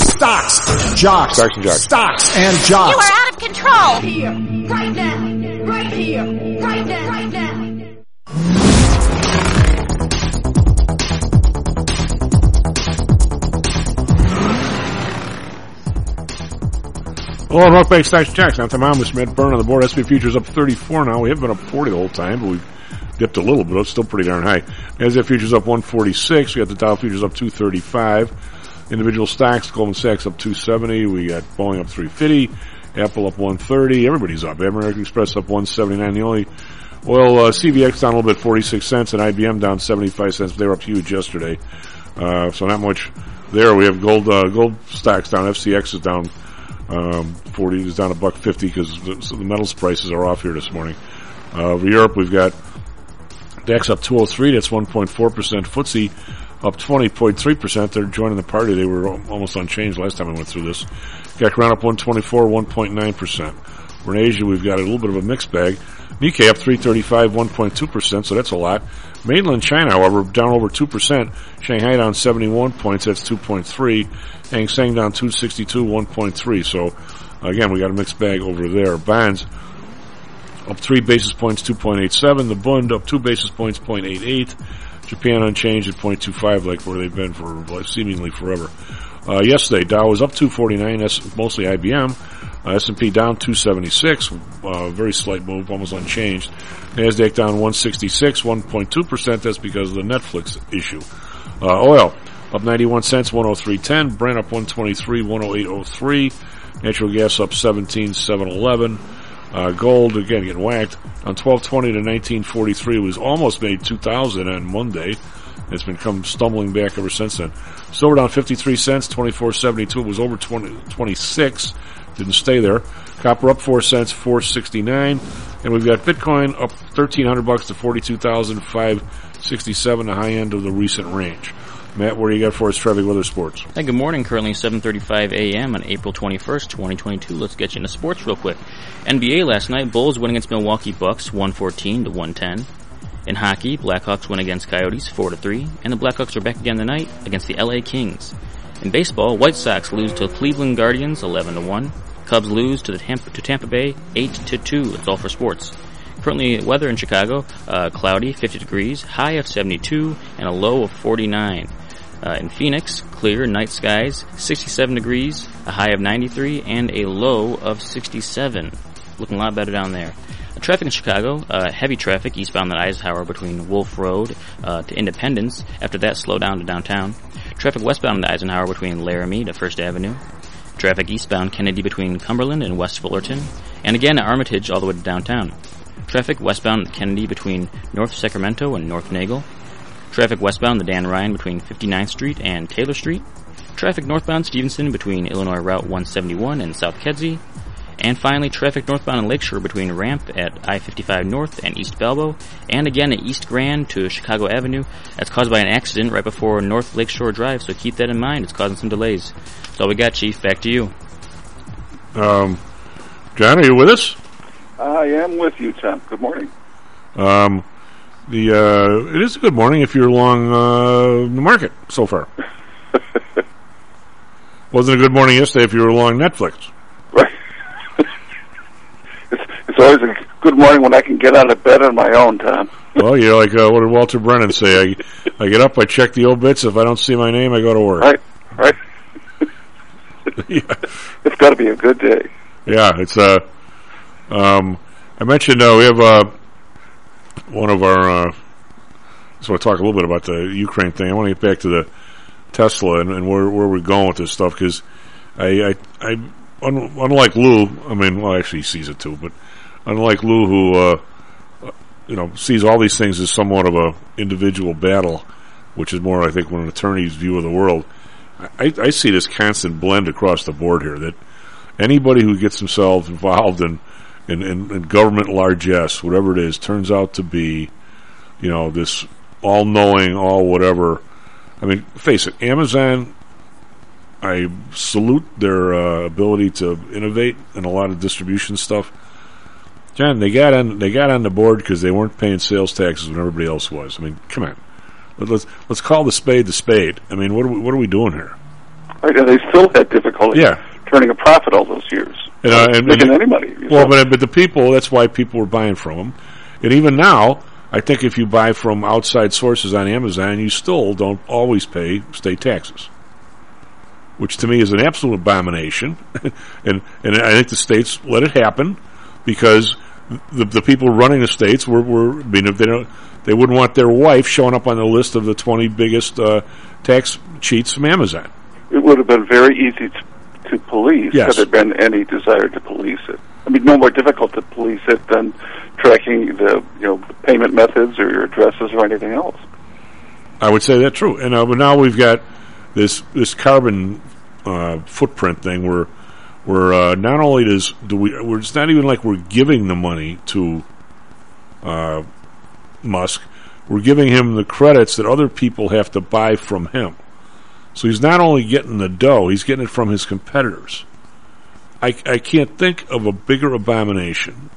Stocks, jocks, Stocks and jocks. stocks and You are out of control. Here, right now, right here, right now, right now. Hello, and welcome back to Stocks and Jocks. I'm Tom Amos, Matt Byrne on the board. SP futures up 34 now. We have been up 40 the whole time, but we've dipped a little bit. It's still pretty darn high. NASDAQ futures up 146. We got the Dow futures up 235. Individual stocks, Goldman Sachs up 270. We got Boeing up 350. Apple up 130. Everybody's up. American Express up 179. The only oil uh, CVX down a little bit, 46 cents, and IBM down 75 cents. They were up huge yesterday, uh, so not much there. We have gold uh, gold stocks down. FCX is down um, 40 is down a buck 50 because the, so the metals prices are off here this morning. Uh, over Europe, we've got DAX up 203. That's 1.4 percent. FTSE up 20.3 percent. They're joining the party. They were almost unchanged last time I went through this. CAC round up 124, 1.9 percent. We're in Asia. We've got a little bit of a mixed bag. Nikkei up 335, 1.2 percent. So that's a lot. Mainland China, however, down over 2 percent. Shanghai down 71 points. That's 2.3. Hang Seng down 262, 1.3. So again, we got a mixed bag over there. Bonds up 3 basis points, 2.87. The Bund up 2 basis points, 0.88. Japan unchanged at 0.25 like where they've been for seemingly forever. Uh, yesterday, Dow was up 249, that's mostly IBM. Uh, S&P down 276, uh, very slight move, almost unchanged. NASDAQ down 166, 1.2%, that's because of the Netflix issue. Uh, oil up 91 cents, 103.10. Brent up 123, 108.03. Natural gas up 17, 711. Uh, gold again getting whacked on 1220 to 1943. It was almost made 2000 on Monday. It's been come stumbling back ever since then. Silver down 53 cents, 24.72. It was over 20, 26. Didn't stay there. Copper up 4 cents, 469. And we've got Bitcoin up 1300 bucks to 42,567, the high end of the recent range. Matt, what do you got for us, Traffic Weather Sports? Hey, good morning. Currently 7:35 a.m. on April 21st, 2022. Let's get you into sports real quick. NBA last night, Bulls win against Milwaukee Bucks 114 to 110. In hockey, Blackhawks win against Coyotes 4 to 3, and the Blackhawks are back again tonight against the LA Kings. In baseball, White Sox lose to Cleveland Guardians 11 to 1. Cubs lose to the Tampa, to Tampa Bay 8 to 2. That's all for sports. Currently, weather in Chicago, uh, cloudy, 50 degrees, high of 72, and a low of 49. Uh, in Phoenix, clear, night skies, 67 degrees, a high of 93, and a low of 67. Looking a lot better down there. Uh, traffic in Chicago, uh, heavy traffic eastbound at Eisenhower between Wolf Road uh, to Independence. After that, slow down to downtown. Traffic westbound at Eisenhower between Laramie to First Avenue. Traffic eastbound Kennedy between Cumberland and West Fullerton. And again at Armitage all the way to downtown. Traffic westbound Kennedy between North Sacramento and North Nagle. Traffic westbound the Dan Ryan between 59th Street and Taylor Street. Traffic northbound Stevenson between Illinois Route 171 and South Kedzie. And finally, traffic northbound in Lakeshore between Ramp at I-55 North and East Balbo. And again at East Grand to Chicago Avenue. That's caused by an accident right before North Lakeshore Drive, so keep that in mind. It's causing some delays. That's all we got, Chief. Back to you. Um, John, are you with us? I am with you, Tom. Good morning. Um, the uh, it is a good morning if you're along uh, the market so far. Wasn't a good morning yesterday if you were along Netflix. Right. it's always a good morning when I can get out of bed on my own, Tom. well, you're like uh, what did Walter Brennan say? I, I get up, I check the obits. If I don't see my name, I go to work. Right, right. It's got to be a good day. Yeah, it's uh, um, I mentioned uh, we have uh, one of our. Uh, want to talk a little bit about the Ukraine thing. I want to get back to the Tesla and, and where where we're going with this stuff because I, I, I un, unlike Lou, I mean, well, actually he sees it too, but unlike Lou, who uh, you know sees all these things as somewhat of a individual battle, which is more, I think, one an attorney's view of the world. I, I see this constant blend across the board here that anybody who gets themselves involved in in, in, in government largesse, whatever it is, turns out to be, you know, this all-knowing, all whatever. I mean, face it, Amazon. I salute their uh, ability to innovate in a lot of distribution stuff. John, they got on they got on the board because they weren't paying sales taxes when everybody else was. I mean, come on, let's let's call the spade the spade. I mean, what are we, what are we doing here? Right, and they still had difficulty Yeah. Turning a profit all those years. And, uh, and, Making and- any money. Well, but but the people that's why people were buying from them, and even now, I think if you buy from outside sources on Amazon, you still don't always pay state taxes, which to me is an absolute abomination. and and I think the states let it happen because the the people running the states were were I mean if they don't they wouldn't want their wife showing up on the list of the twenty biggest uh, tax cheats from Amazon. It would have been very easy to, to police Yes. had there been any desire to police it. I mean, no more difficult to police it than tracking the you know payment methods or your addresses or anything else. I would say that's true. And uh, but now we've got this this carbon uh, footprint thing where where uh, not only does do we we're, it's not even like we're giving the money to uh, Musk, we're giving him the credits that other people have to buy from him. So he's not only getting the dough, he's getting it from his competitors. I, I can't think of a bigger abomination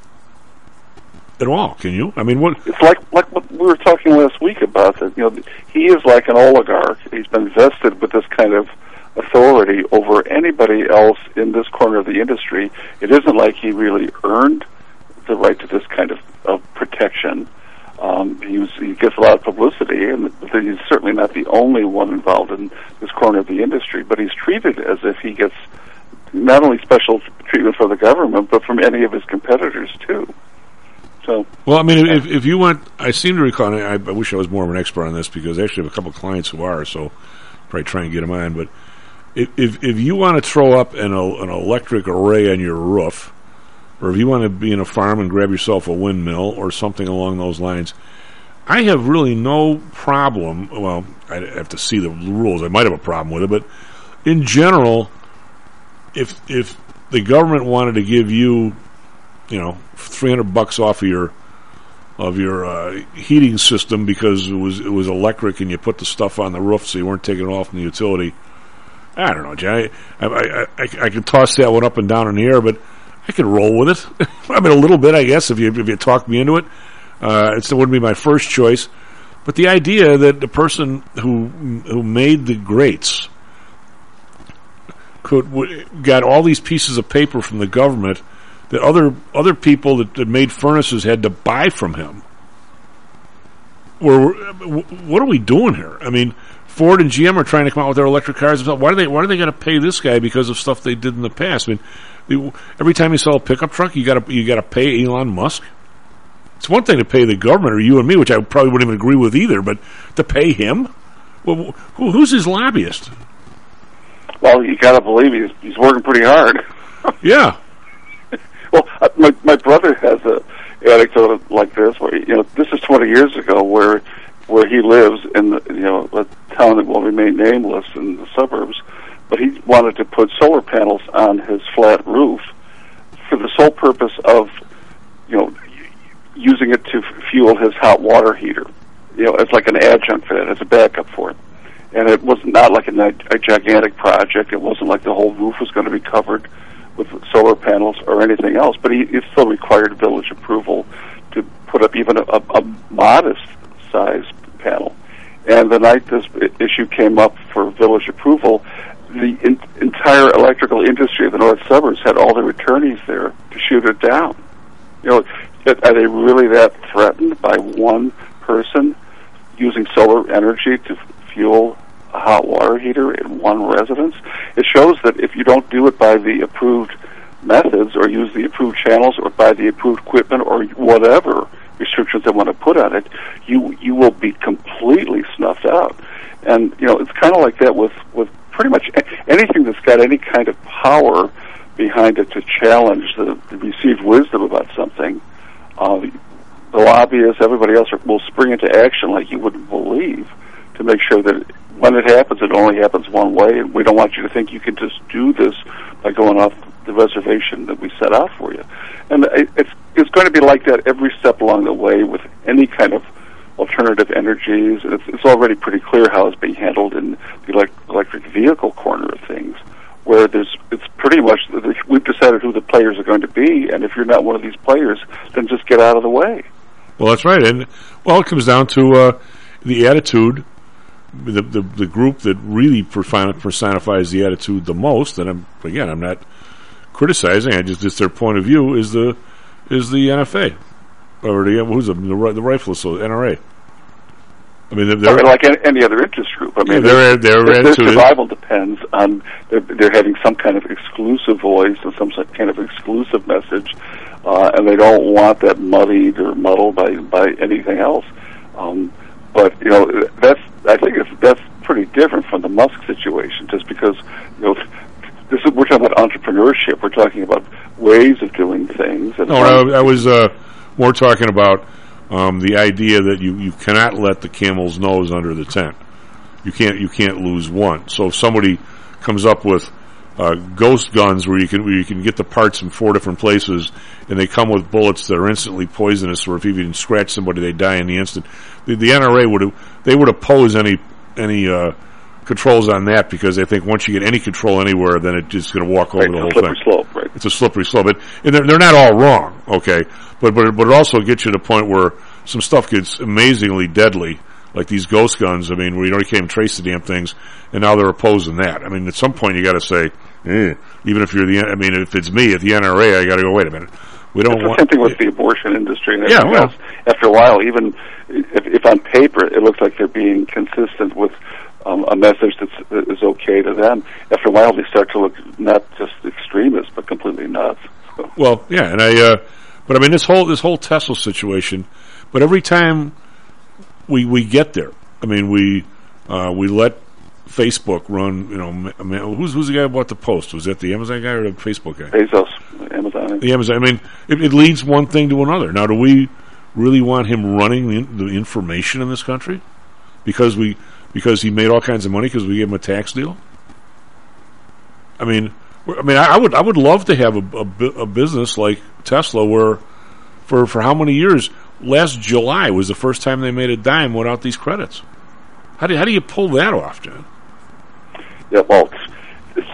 at all. Can you? I mean, what? It's like like what we were talking last week about that. You know, he is like an oligarch. He's been vested with this kind of authority over anybody else in this corner of the industry. It isn't like he really earned the right to this kind of, of protection. Um, he, was, he gets a lot of publicity, and he's certainly not the only one involved in this corner of the industry. But he's treated as if he gets not only special treatment from the government, but from any of his competitors too. So Well, I mean, if if you went, I seem to recall. I, I wish I was more of an expert on this because I actually have a couple of clients who are, so probably try and get them on. But if if, if you want to throw up an an electric array on your roof, or if you want to be in a farm and grab yourself a windmill or something along those lines, I have really no problem. Well, I have to see the rules. I might have a problem with it, but in general, if if the government wanted to give you, you know, three hundred bucks off of your of your uh, heating system because it was it was electric and you put the stuff on the roof so you weren't taking it off from the utility. I don't know, Jay. I, I, I, I could toss that one up and down in the air, but I could roll with it. I mean, a little bit, I guess, if you if you talk me into it. Uh, it wouldn't be my first choice, but the idea that the person who who made the grates could w- got all these pieces of paper from the government that other other people that, that made furnaces had to buy from him. Were what are we doing here? I mean, Ford and GM are trying to come out with their electric cars. Why do they Why are they going to pay this guy because of stuff they did in the past? I mean, every time you sell a pickup truck, you got to you got to pay Elon Musk. It's one thing to pay the government or you and me, which I probably wouldn't even agree with either, but to pay him, well, who, who's his lobbyist? Well, you got to believe he's he's working pretty hard. Yeah. well, uh, my my brother has a anecdote like this where you know this is 20 years ago where where he lives in the you know a town that will remain nameless in the suburbs, but he wanted to put solar panels on his flat roof for the sole purpose of you know using it to fuel his hot water heater. You know, as like an adjunct for that, as a backup for it. And it was not like a, a gigantic project. It wasn't like the whole roof was going to be covered with solar panels or anything else. But he, it still required village approval to put up even a, a, a modest size panel. And the night this issue came up for village approval, the in, entire electrical industry of the north suburbs had all their attorneys there to shoot it down. You know, are they really that threatened by one person using solar energy to fuel a hot water heater in one residence? It shows that if you don't do it by the approved methods or use the approved channels or buy the approved equipment or whatever restrictions they want to put on it, you you will be completely snuffed out. And you know, it's kind of like that with with pretty much anything that's got any kind of power behind it to challenge the, the received wisdom about something. Uh, the lobbyists, everybody else, are, will spring into action like you wouldn't believe to make sure that when it happens, it only happens one way, and we don't want you to think you can just do this by going off the reservation that we set out for you. And it- it's it's going to be like that every step along the way with any kind of alternative energies. It's, it's already pretty clear how it's being handled in the elect- electric vehicle corner of things, where there's it's pretty much we've decided who the players are going to be, and if you're not one of these players, then just get out of the way. Well, that's right, and well, it comes down to uh, the attitude. The, the the group that really personifies the attitude the most, and I'm again, I'm not criticizing. I just it's their point of view is the is the NFA or the who's the the, ri- the rifle so NRA. I mean, they're, I mean, like any, any other interest group. I mean, Yeah, their- their their, their survival depends on they're, they're having some kind of exclusive voice and some kind of exclusive message, uh, and they don't want that muddied or muddled by by anything else. Um, but you know, that's I think it's, that's pretty different from the Musk situation, just because you know. This is, we're talking about entrepreneurship. We're talking about ways of doing things. And No, I, I was uh, more talking about um, the idea that you, you cannot let the camel's nose under the tent. You can't you can't lose one. So if somebody comes up with uh, ghost guns where you can where you can get the parts from four different places, and they come with bullets that are instantly poisonous, or if you even scratch somebody, they die in the instant. The, the NRA would they would oppose any any uh, controls on that because they think once you get any control anywhere, then it's just going to walk over Right, the it's whole a slippery thing. slope, right? It's a slippery slope, but and they're, they're not all wrong, okay? But but but it also gets you to the point where some stuff gets amazingly deadly, like these ghost guns. I mean, where you don't can't even trace the damn things, and now they're opposing that. I mean, at some point you got to say, eh, even if you're the, I mean, if it's me at the NRA, I got to go. Wait a minute, we don't it's want. the same thing with the abortion industry and Yeah, everything well- else. After a while, even if, if on paper it looks like they're being consistent with um, a message that's, that is okay to them, after a while they start to look not just extremist but completely nuts. Well, yeah, and I, uh, but I mean this whole this whole Tesla situation. But every time we we get there, I mean we uh, we let Facebook run. You know, ma- ma- who's who's the guy who bought the post? Was that the Amazon guy or the Facebook guy? Bezos, Amazon. The Amazon. I mean, it, it leads one thing to another. Now, do we really want him running the, the information in this country because we because he made all kinds of money because we gave him a tax deal? I mean, I mean, I, I would I would love to have a, a, a business like Tesla where for for how many years? Last July was the first time they made a dime without these credits. How do how do you pull that off, John? Yeah, well,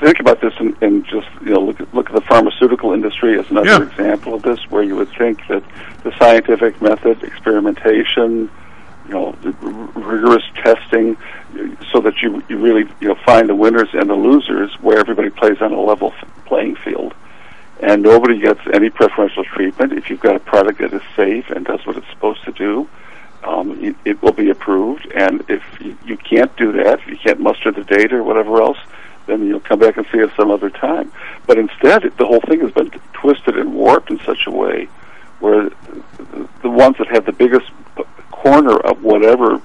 think about this and, and just you know look at, look at the pharmaceutical industry as another Yeah. example of this, where you would think that the scientific method, experimentation, you know, rigorous testing, so that you you really you know find the winners and the losers, where everybody plays on a level playing field, and nobody gets any preferential treatment. If you've got a product that is safe and does what it's supposed to do, um, it, it will be approved. And if you, you can't do that, if you can't muster the data or whatever else, then you'll come back and see us some other time. But instead, the whole thing has been twisted and warped in such a way where the ones that have the biggest corner of whatever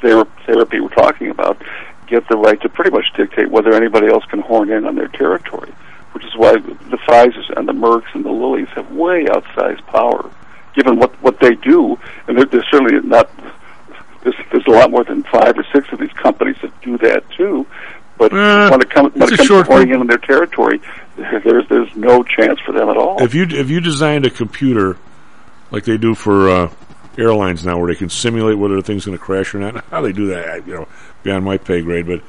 thera- therapy we're talking about get the right to pretty much dictate whether anybody else can horn in on their territory, which is why the Pfizer's and the Mercks and the Lillies have way outsized power, given what what they do, and they're, they're certainly not. There's, there's a lot more than five or six of these companies that do that too. But Uh, when it comes when it a comes to short horning in on their territory, there's there's no chance for them at all. If you if you designed a computer like they do for uh, airlines now, where they can simulate whether the thing's going to crash or not, how they do that, you know, beyond my pay grade. But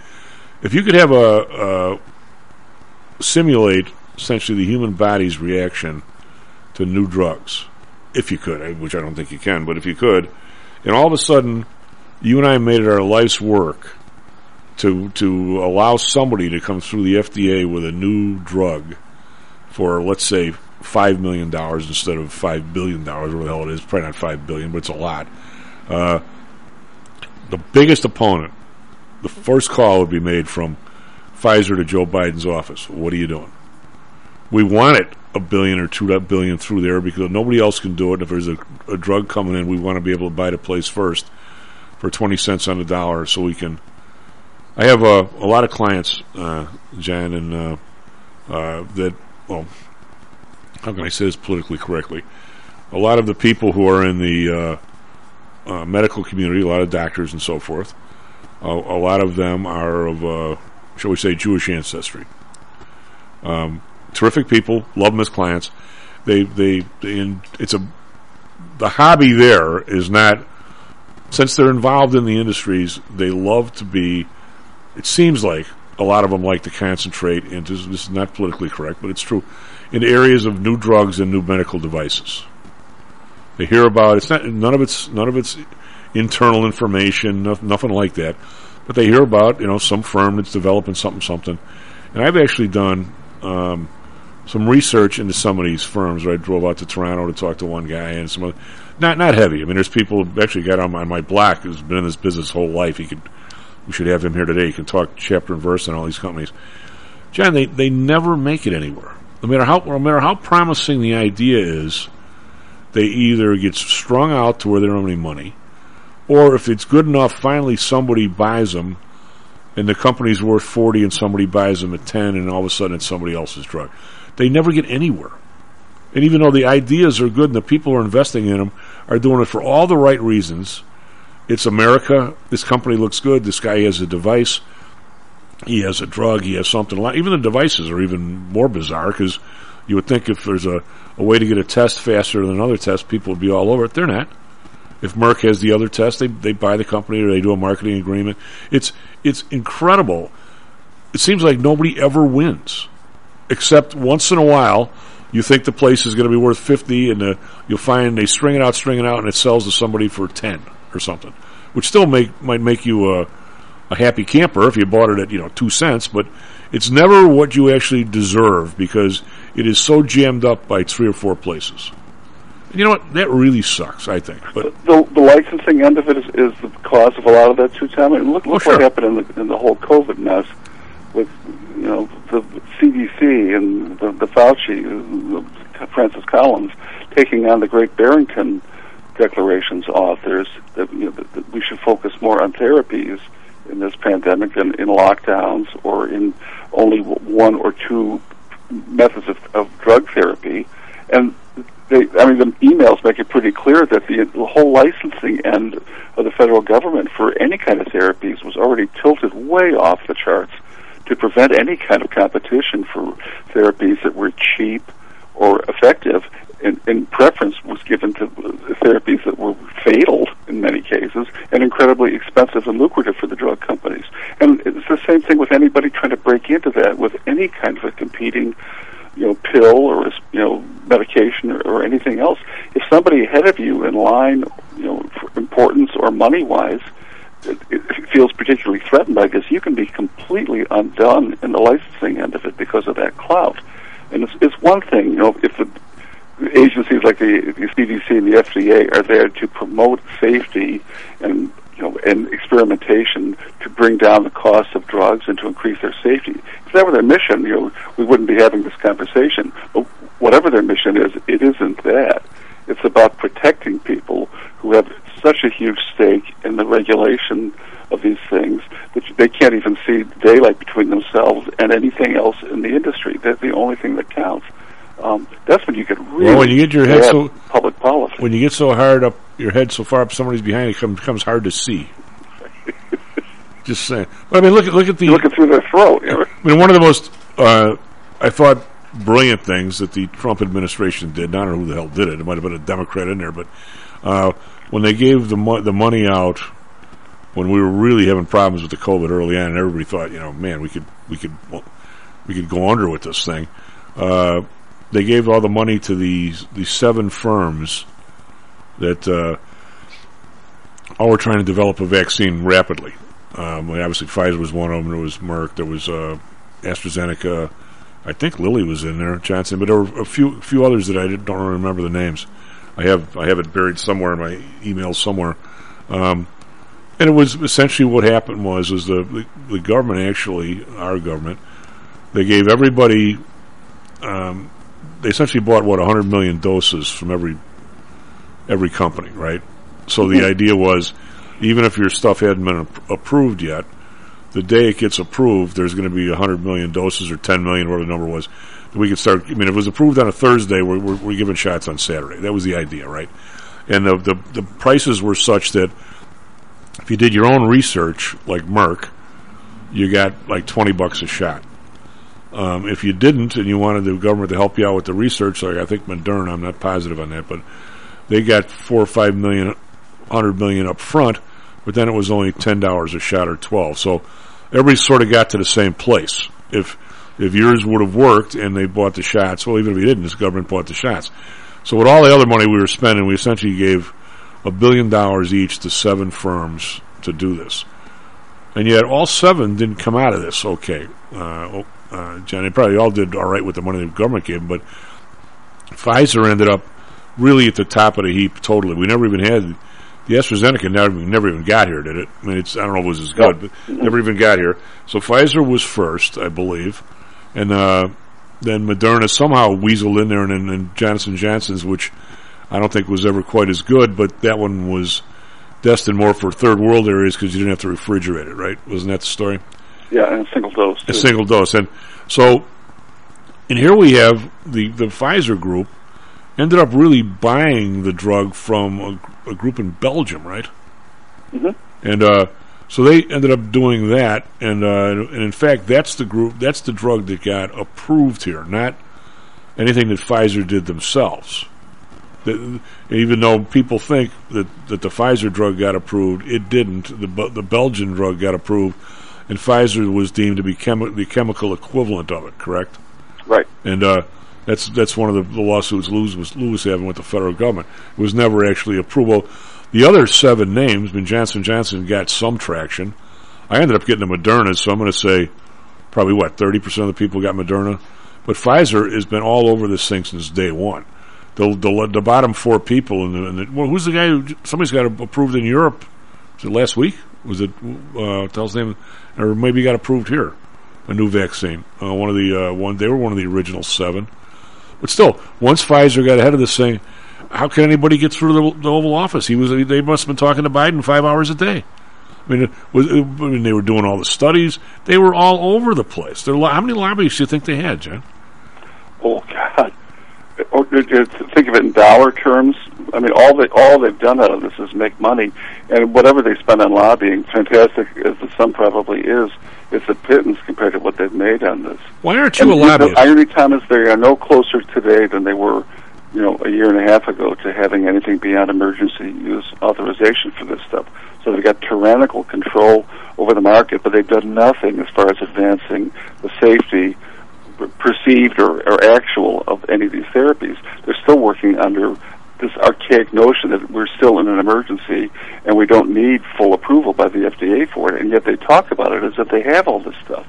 if you could have a, a simulate essentially the human body's reaction to new drugs, if you could, which I don't think you can, but if you could, and all of a sudden you and I made it our life's work to to allow somebody to come through the FDA with a new drug for let's say five million dollars instead of five billion dollars, whatever the hell it is. Probably not five billion, but it's a lot. Uh, the biggest opponent, the first call would be made from Pfizer to Joe Biden's office. What are you doing? we want it a billion or two billion through there because nobody else can do it. If there's a, a drug coming in, we want to be able to buy the place first for 20 cents on the dollar so we can. I have a, a lot of clients, uh, Jan, and uh, uh, that, well, how can I say this politically correctly? A lot of the people who are in the uh, uh, medical community, a lot of doctors and so forth, a, a lot of them are of, uh, shall we say, Jewish ancestry. Um, terrific people, love them as clients. They, they, it's a, the hobby there is not, since they're involved in the industries, they love to be, it seems like a lot of them like to concentrate into, this is not politically correct, but it's true, in areas of new drugs and new medical devices. They hear about, it's not, none of it's, none of it's internal information, no, nothing like that, but they hear about, you know, some firm that's developing something, something. And I've actually done, um, some research into some of these firms. Where I drove out to Toronto to talk to one guy and some other, not not heavy. I mean, there's people actually got on my, my block who's been in this business whole life. He could, we should have him here today. He can talk chapter and verse on all these companies. John, they they never make it anywhere. No matter how no matter how promising the idea is, they either get strung out to where they don't have any money, or if it's good enough, finally somebody buys them, and the company's worth forty, and somebody buys them at ten, and all of a sudden it's somebody else's drug they never get anywhere. And even though the ideas are good and the people who are investing in them are doing it for all the right reasons, it's America. This company looks good. This guy has a device. He has a drug. He has something. Even the devices are even more bizarre because you would think if there's a, a way to get a test faster than another test, people would be all over it. They're not. If Merck has the other test, they they buy the company or they do a marketing agreement. It's it's incredible. It seems like nobody ever wins except once in a while you think the place is going to be worth 50 and uh, you'll find they string it out, string it out, and it sells to somebody for 10 or something, which still make, might make you a, a happy camper if you bought it at, you know, two cents, but it's never what you actually deserve because it is so jammed up by three or four places. And you know what? That really sucks, I think. But the, the licensing end of it is, is the cause of a lot of that too, Tom. I mean, look, look Oh, sure. what happened in the, in the whole COVID mess with, you know, the CDC and the, the Fauci, Francis Collins, taking on the Great Barrington Declaration's authors that, you know, that, that we should focus more on therapies in this pandemic and in lockdowns or in only one or two methods of, of drug therapy. And they, I mean, the emails make it pretty clear that the, the whole licensing end of the federal government for any kind of therapies was already tilted way off the charts to prevent any kind of competition for therapies that were cheap or effective. And, and preference was given to therapies that were fatal in many cases and incredibly expensive and lucrative for the drug companies. And it's the same thing with anybody trying to break into that with any kind of a competing you know, pill or you know, medication or, or anything else. If somebody ahead of you in line, you know, for importance or money wise, it, it feels particularly threatened by this, you can be completely undone in the licensing end of it because of that clout. And it's, it's one thing, you know, if the agencies like the, the CDC and the FDA are there to promote safety and you know and experimentation to bring down the cost of drugs and to increase their safety. If that were their mission, you know, we wouldn't be having this conversation. But whatever their mission is, it isn't that. It's about protecting people who have such a huge stake in the regulation of these things that they can't even see daylight between themselves and anything else in the industry. That's the only thing that counts. Um, that's when you get really well, when you get your head so public policy. when you get so hard up your head so far up somebody's behind it becomes, becomes hard to see. Just saying. But I mean, look at look at the looking through their throat. You know? I mean, one of the most uh, I thought brilliant things that the Trump administration did. I don't know who the hell did it. It might have been a Democrat in there, but uh, when they gave the mo- the money out when we were really having problems with the COVID early on, and everybody thought, you know, man, we could we could well, we could go under with this thing. Uh, they gave all the money to these these seven firms that uh, all were trying to develop a vaccine rapidly. Um, obviously, Pfizer was one of them. There was Merck. There was uh, AstraZeneca. I think Lilly was in there, Johnson. But there were a few few others that I don't remember the names. I have I have it buried somewhere in my emails somewhere. Um, and it was essentially what happened was was the, the the government actually our government they gave everybody um, they essentially bought what 100 million doses from every every company, right? So the Mhm. idea was, even if your stuff hadn't been approved yet, the day it gets approved, there's going to be 100 million doses or 10 million, whatever the number was. We could start. I mean, if it was approved on a Thursday, we're, we're, we're giving shots on Saturday. That was the idea, right? And the, the the prices were such that if you did your own research, like Merck, you got like 20 bucks a shot. Um, if you didn't and you wanted the government to help you out with the research, like I think Moderna, I'm not positive on that, but they got four or five million, hundred million up front, but then it was only ten dollars a shot or twelve. So everybody sort of got to the same place. If if yours would have worked and they bought the shots, well, even if you didn't, the government bought the shots. So with all the other money we were spending, we essentially gave a billion dollars each to seven firms to do this. And yet all seven didn't come out of this okay. Uh, uh, John, they probably all did all right with the money the government gave them, but Pfizer ended up really at the top of the heap totally. We never even had the AstraZeneca never, never even got here, did it? I mean, it's I don't know if it was as good, but never even got here. So Pfizer was first, I believe, and uh, then Moderna somehow weaseled in there, and then and Johnson Johnson's, which I don't think was ever quite as good, but that one was destined more for third world areas because you didn't have to refrigerate it, right? Wasn't that the story? Yeah, and a single dose. A single dose, and so, and here we have the the Pfizer group ended up really buying the drug from a, a group in Belgium, right? Mhm. And uh, so they ended up doing that, and uh, and in fact, that's the group, that's the drug that got approved here, not anything that Pfizer did themselves. The, even though people think that, that the Pfizer drug got approved, it didn't. The the Belgian drug got approved, and Pfizer was deemed to be chemi- the chemical equivalent of it. Correct? Right. And uh, that's that's one of the, the lawsuits Lewis was Lewis having with the federal government. It was never actually approved. Well, the other seven names, I mean Johnson Johnson got some traction. I ended up getting a Moderna, so I'm going to say probably what thirty percent of the people got Moderna. But Pfizer has been all over this thing since day one. The the, the bottom four people, and the, and the, well, who's the guy? who Somebody's got approved in Europe. Was it last week? Was it? Uh, tell his name, or maybe got approved here. A new vaccine. Uh, one of the uh, one. They were one of the original seven. But still, once Pfizer got ahead of this thing, how can anybody get through the, the Oval Office? He was. They must have been talking to Biden five hours a day. I mean, was, I mean, they were doing all the studies. They were all over the place. There, how many lobbyists do you think they had, John? Oh God! Uh, think of it in dollar terms. I mean, all they all they've done out of this is make money, and whatever they spend on lobbying, fantastic as the sum probably is, it's a pittance compared to what they've made on this. Why aren't you And a the irony, Tom, is they are no closer today than they were, you know, a year and a half ago to having anything beyond emergency use authorization for this stuff. So they've got tyrannical control over the market, but they've done nothing as far as advancing the safety perceived or, or actual of any of these therapies. They're still working under this archaic notion that we're still in an emergency and we don't need full approval by the FDA for it, and yet they talk about it as if they have all this stuff.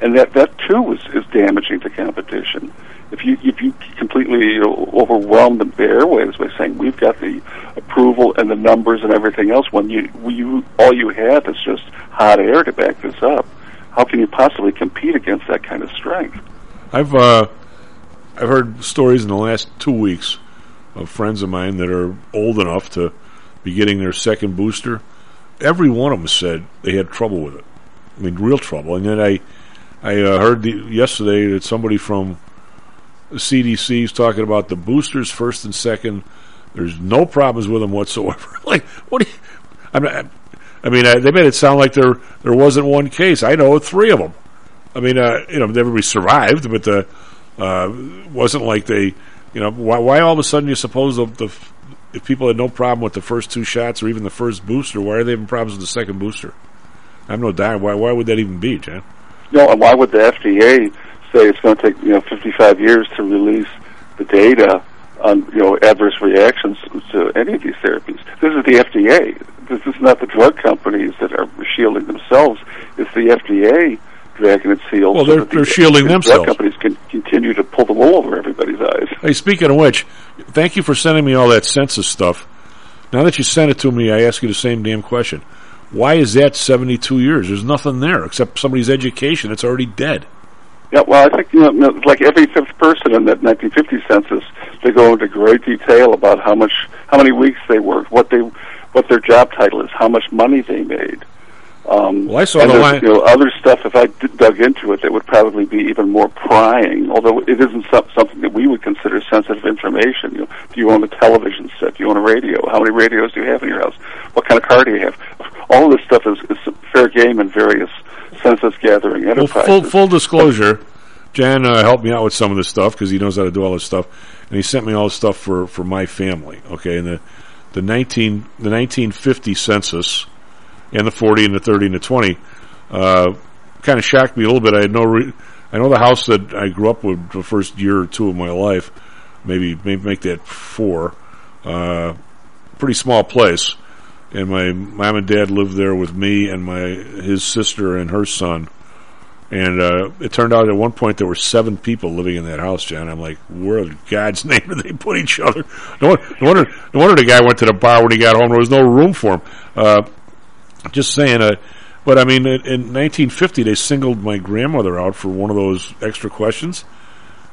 And that, that too is, is damaging to competition. If you if you completely overwhelm the airwaves by saying we've got the approval and the numbers and everything else, when you you all you have is just hot air to back this up, how can you possibly compete against that kind of strength? I've uh, I've heard stories in the last two weeks of friends of mine that are old enough to be getting their second booster. Every one of them said they had trouble with it. I mean, real trouble. And then I I uh, heard the, yesterday that somebody from the CDC is talking about the boosters first and second. There's no problems with them whatsoever. like, what? Do you, not, I mean, I, they made it sound like there there wasn't one case. I know three of them. I mean, uh, you know, everybody survived, but the uh, wasn't like they, you know, why, why all of a sudden you suppose the, the if people had no problem with the first two shots or even the first booster, why are they having problems with the second booster? I have no doubt. Why why would that even be, Jan? No, and why would the FDA say it's going to take you know 55 years to release the data on you know adverse reactions to any of these therapies? This is the FDA. This is not the drug companies that are shielding themselves. It's the FDA its heels. Well, so they're- they're shielding the themselves. Companies can continue to pull the wool over everybody's eyes. Hey, speaking of which, thank you for sending me all that census stuff. Now that you sent it to me, I ask you the same damn question. Why is that 72 years? There's nothing there except somebody's education. It's already dead. Yeah, well, I think you know, like every fifth person in that 1950 census, they go into great detail about how much, how many weeks they worked, what they, what their job title is, how much money they made. Um, Well, I saw the line- You know, other stuff. If I d- dug into it, that would probably be even more prying. Although it isn't some, something that we would consider sensitive information. You know, do you own a television set? Do you own a radio? How many radios do you have in your house? What kind of car do you have? All of this stuff is, is fair game in various census gathering Well, full full disclosure, Jan uh, helped me out with some of this stuff because he knows how to do all this stuff, and he sent me all this stuff for, for my family. Okay, and the the nineteen the nineteen fifty census, and the forty and the thirty and the twenty, uh, kind of shocked me a little bit. I had no, re- I know the house that I grew up with the first year or two of my life, maybe maybe make that four, uh, pretty small place, and my mom and dad lived there with me and my his sister and her son. And uh, it turned out at one point there were seven people living in that house, John. I'm like, where in God's name did they put each other? No, wonder, no, wonder, no wonder the guy went to the bar when he got home. There was no room for him. Uh, just saying. Uh, but I mean, in, in 1950, they singled my grandmother out for one of those extra questions.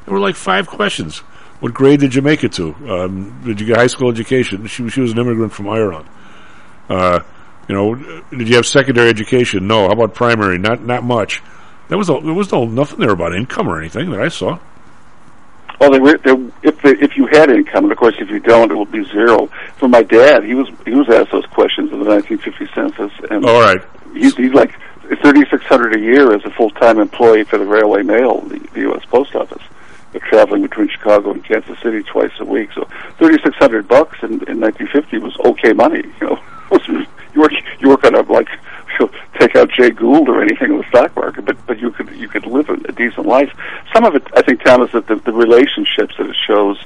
There were like five questions. What grade did you make it to? Um, did you get high school education? She, she was an immigrant from Ireland. Uh, you know, did you have secondary education? No. How about primary? Not not much. There was a, there was no nothing there about income or anything that I saw. Well, they were, they, if they, if you had income, and of course, if you don't, it will be zero. For my dad, he was he was asked those questions in the 1950 census, and All right. he's, he's like 3,600 a year as a full time employee for the Railway Mail, the, the U.S. Post Office. They're traveling between Chicago and Kansas City twice a week, so 3,600 bucks in, in 1950 was okay money. You know, you work you work on a like you know, take out Jay Gould or anything in the stock market, but but you could you could live a, decent life. Some of it, I think, Tom, is that the, the relationships that it shows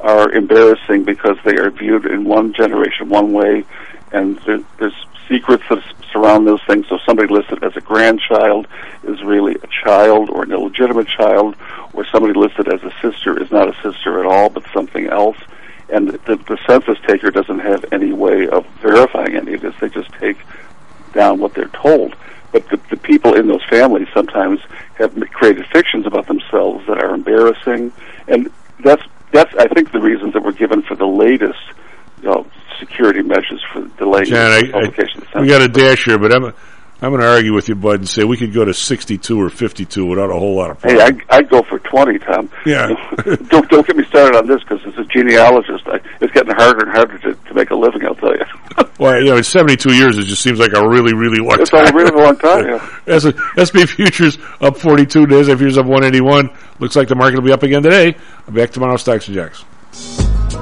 are embarrassing because they are viewed in one generation one way, and there, there's secrets that surround those things. So somebody listed as a grandchild is really a child or an illegitimate child, or somebody listed as a sister is not a sister at all, but something else. And the, the census taker doesn't have any way of verifying any of this. They just take down what they're told. But the, the people in those families sometimes have created fictions about themselves that are embarrassing, and that's that's I think the reasons that were given for the latest you know, security measures for delaying John, I, the publication. the I, we got a dash here, but I'm I'm going to argue with you, Bud, and say we could go to 62 or 52 without a whole lot of problems. Hey. I, I'd go for 20, Tom. Yeah. don't, don't get me started on this because as a genealogist, I, it's getting harder and harder to, to make a living, I'll tell you. well, you know, in 72 years, it just seems like a really, really long It's time. a really long time, yeah. As SP futures up 42 days, SP futures up 181. Looks like the market will be up again today. Back tomorrow, Stocks and Jocks.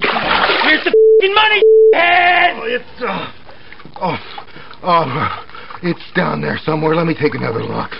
Where's the money, head? Oh, it's, uh, oh, oh, it's down there somewhere. Let me take another look.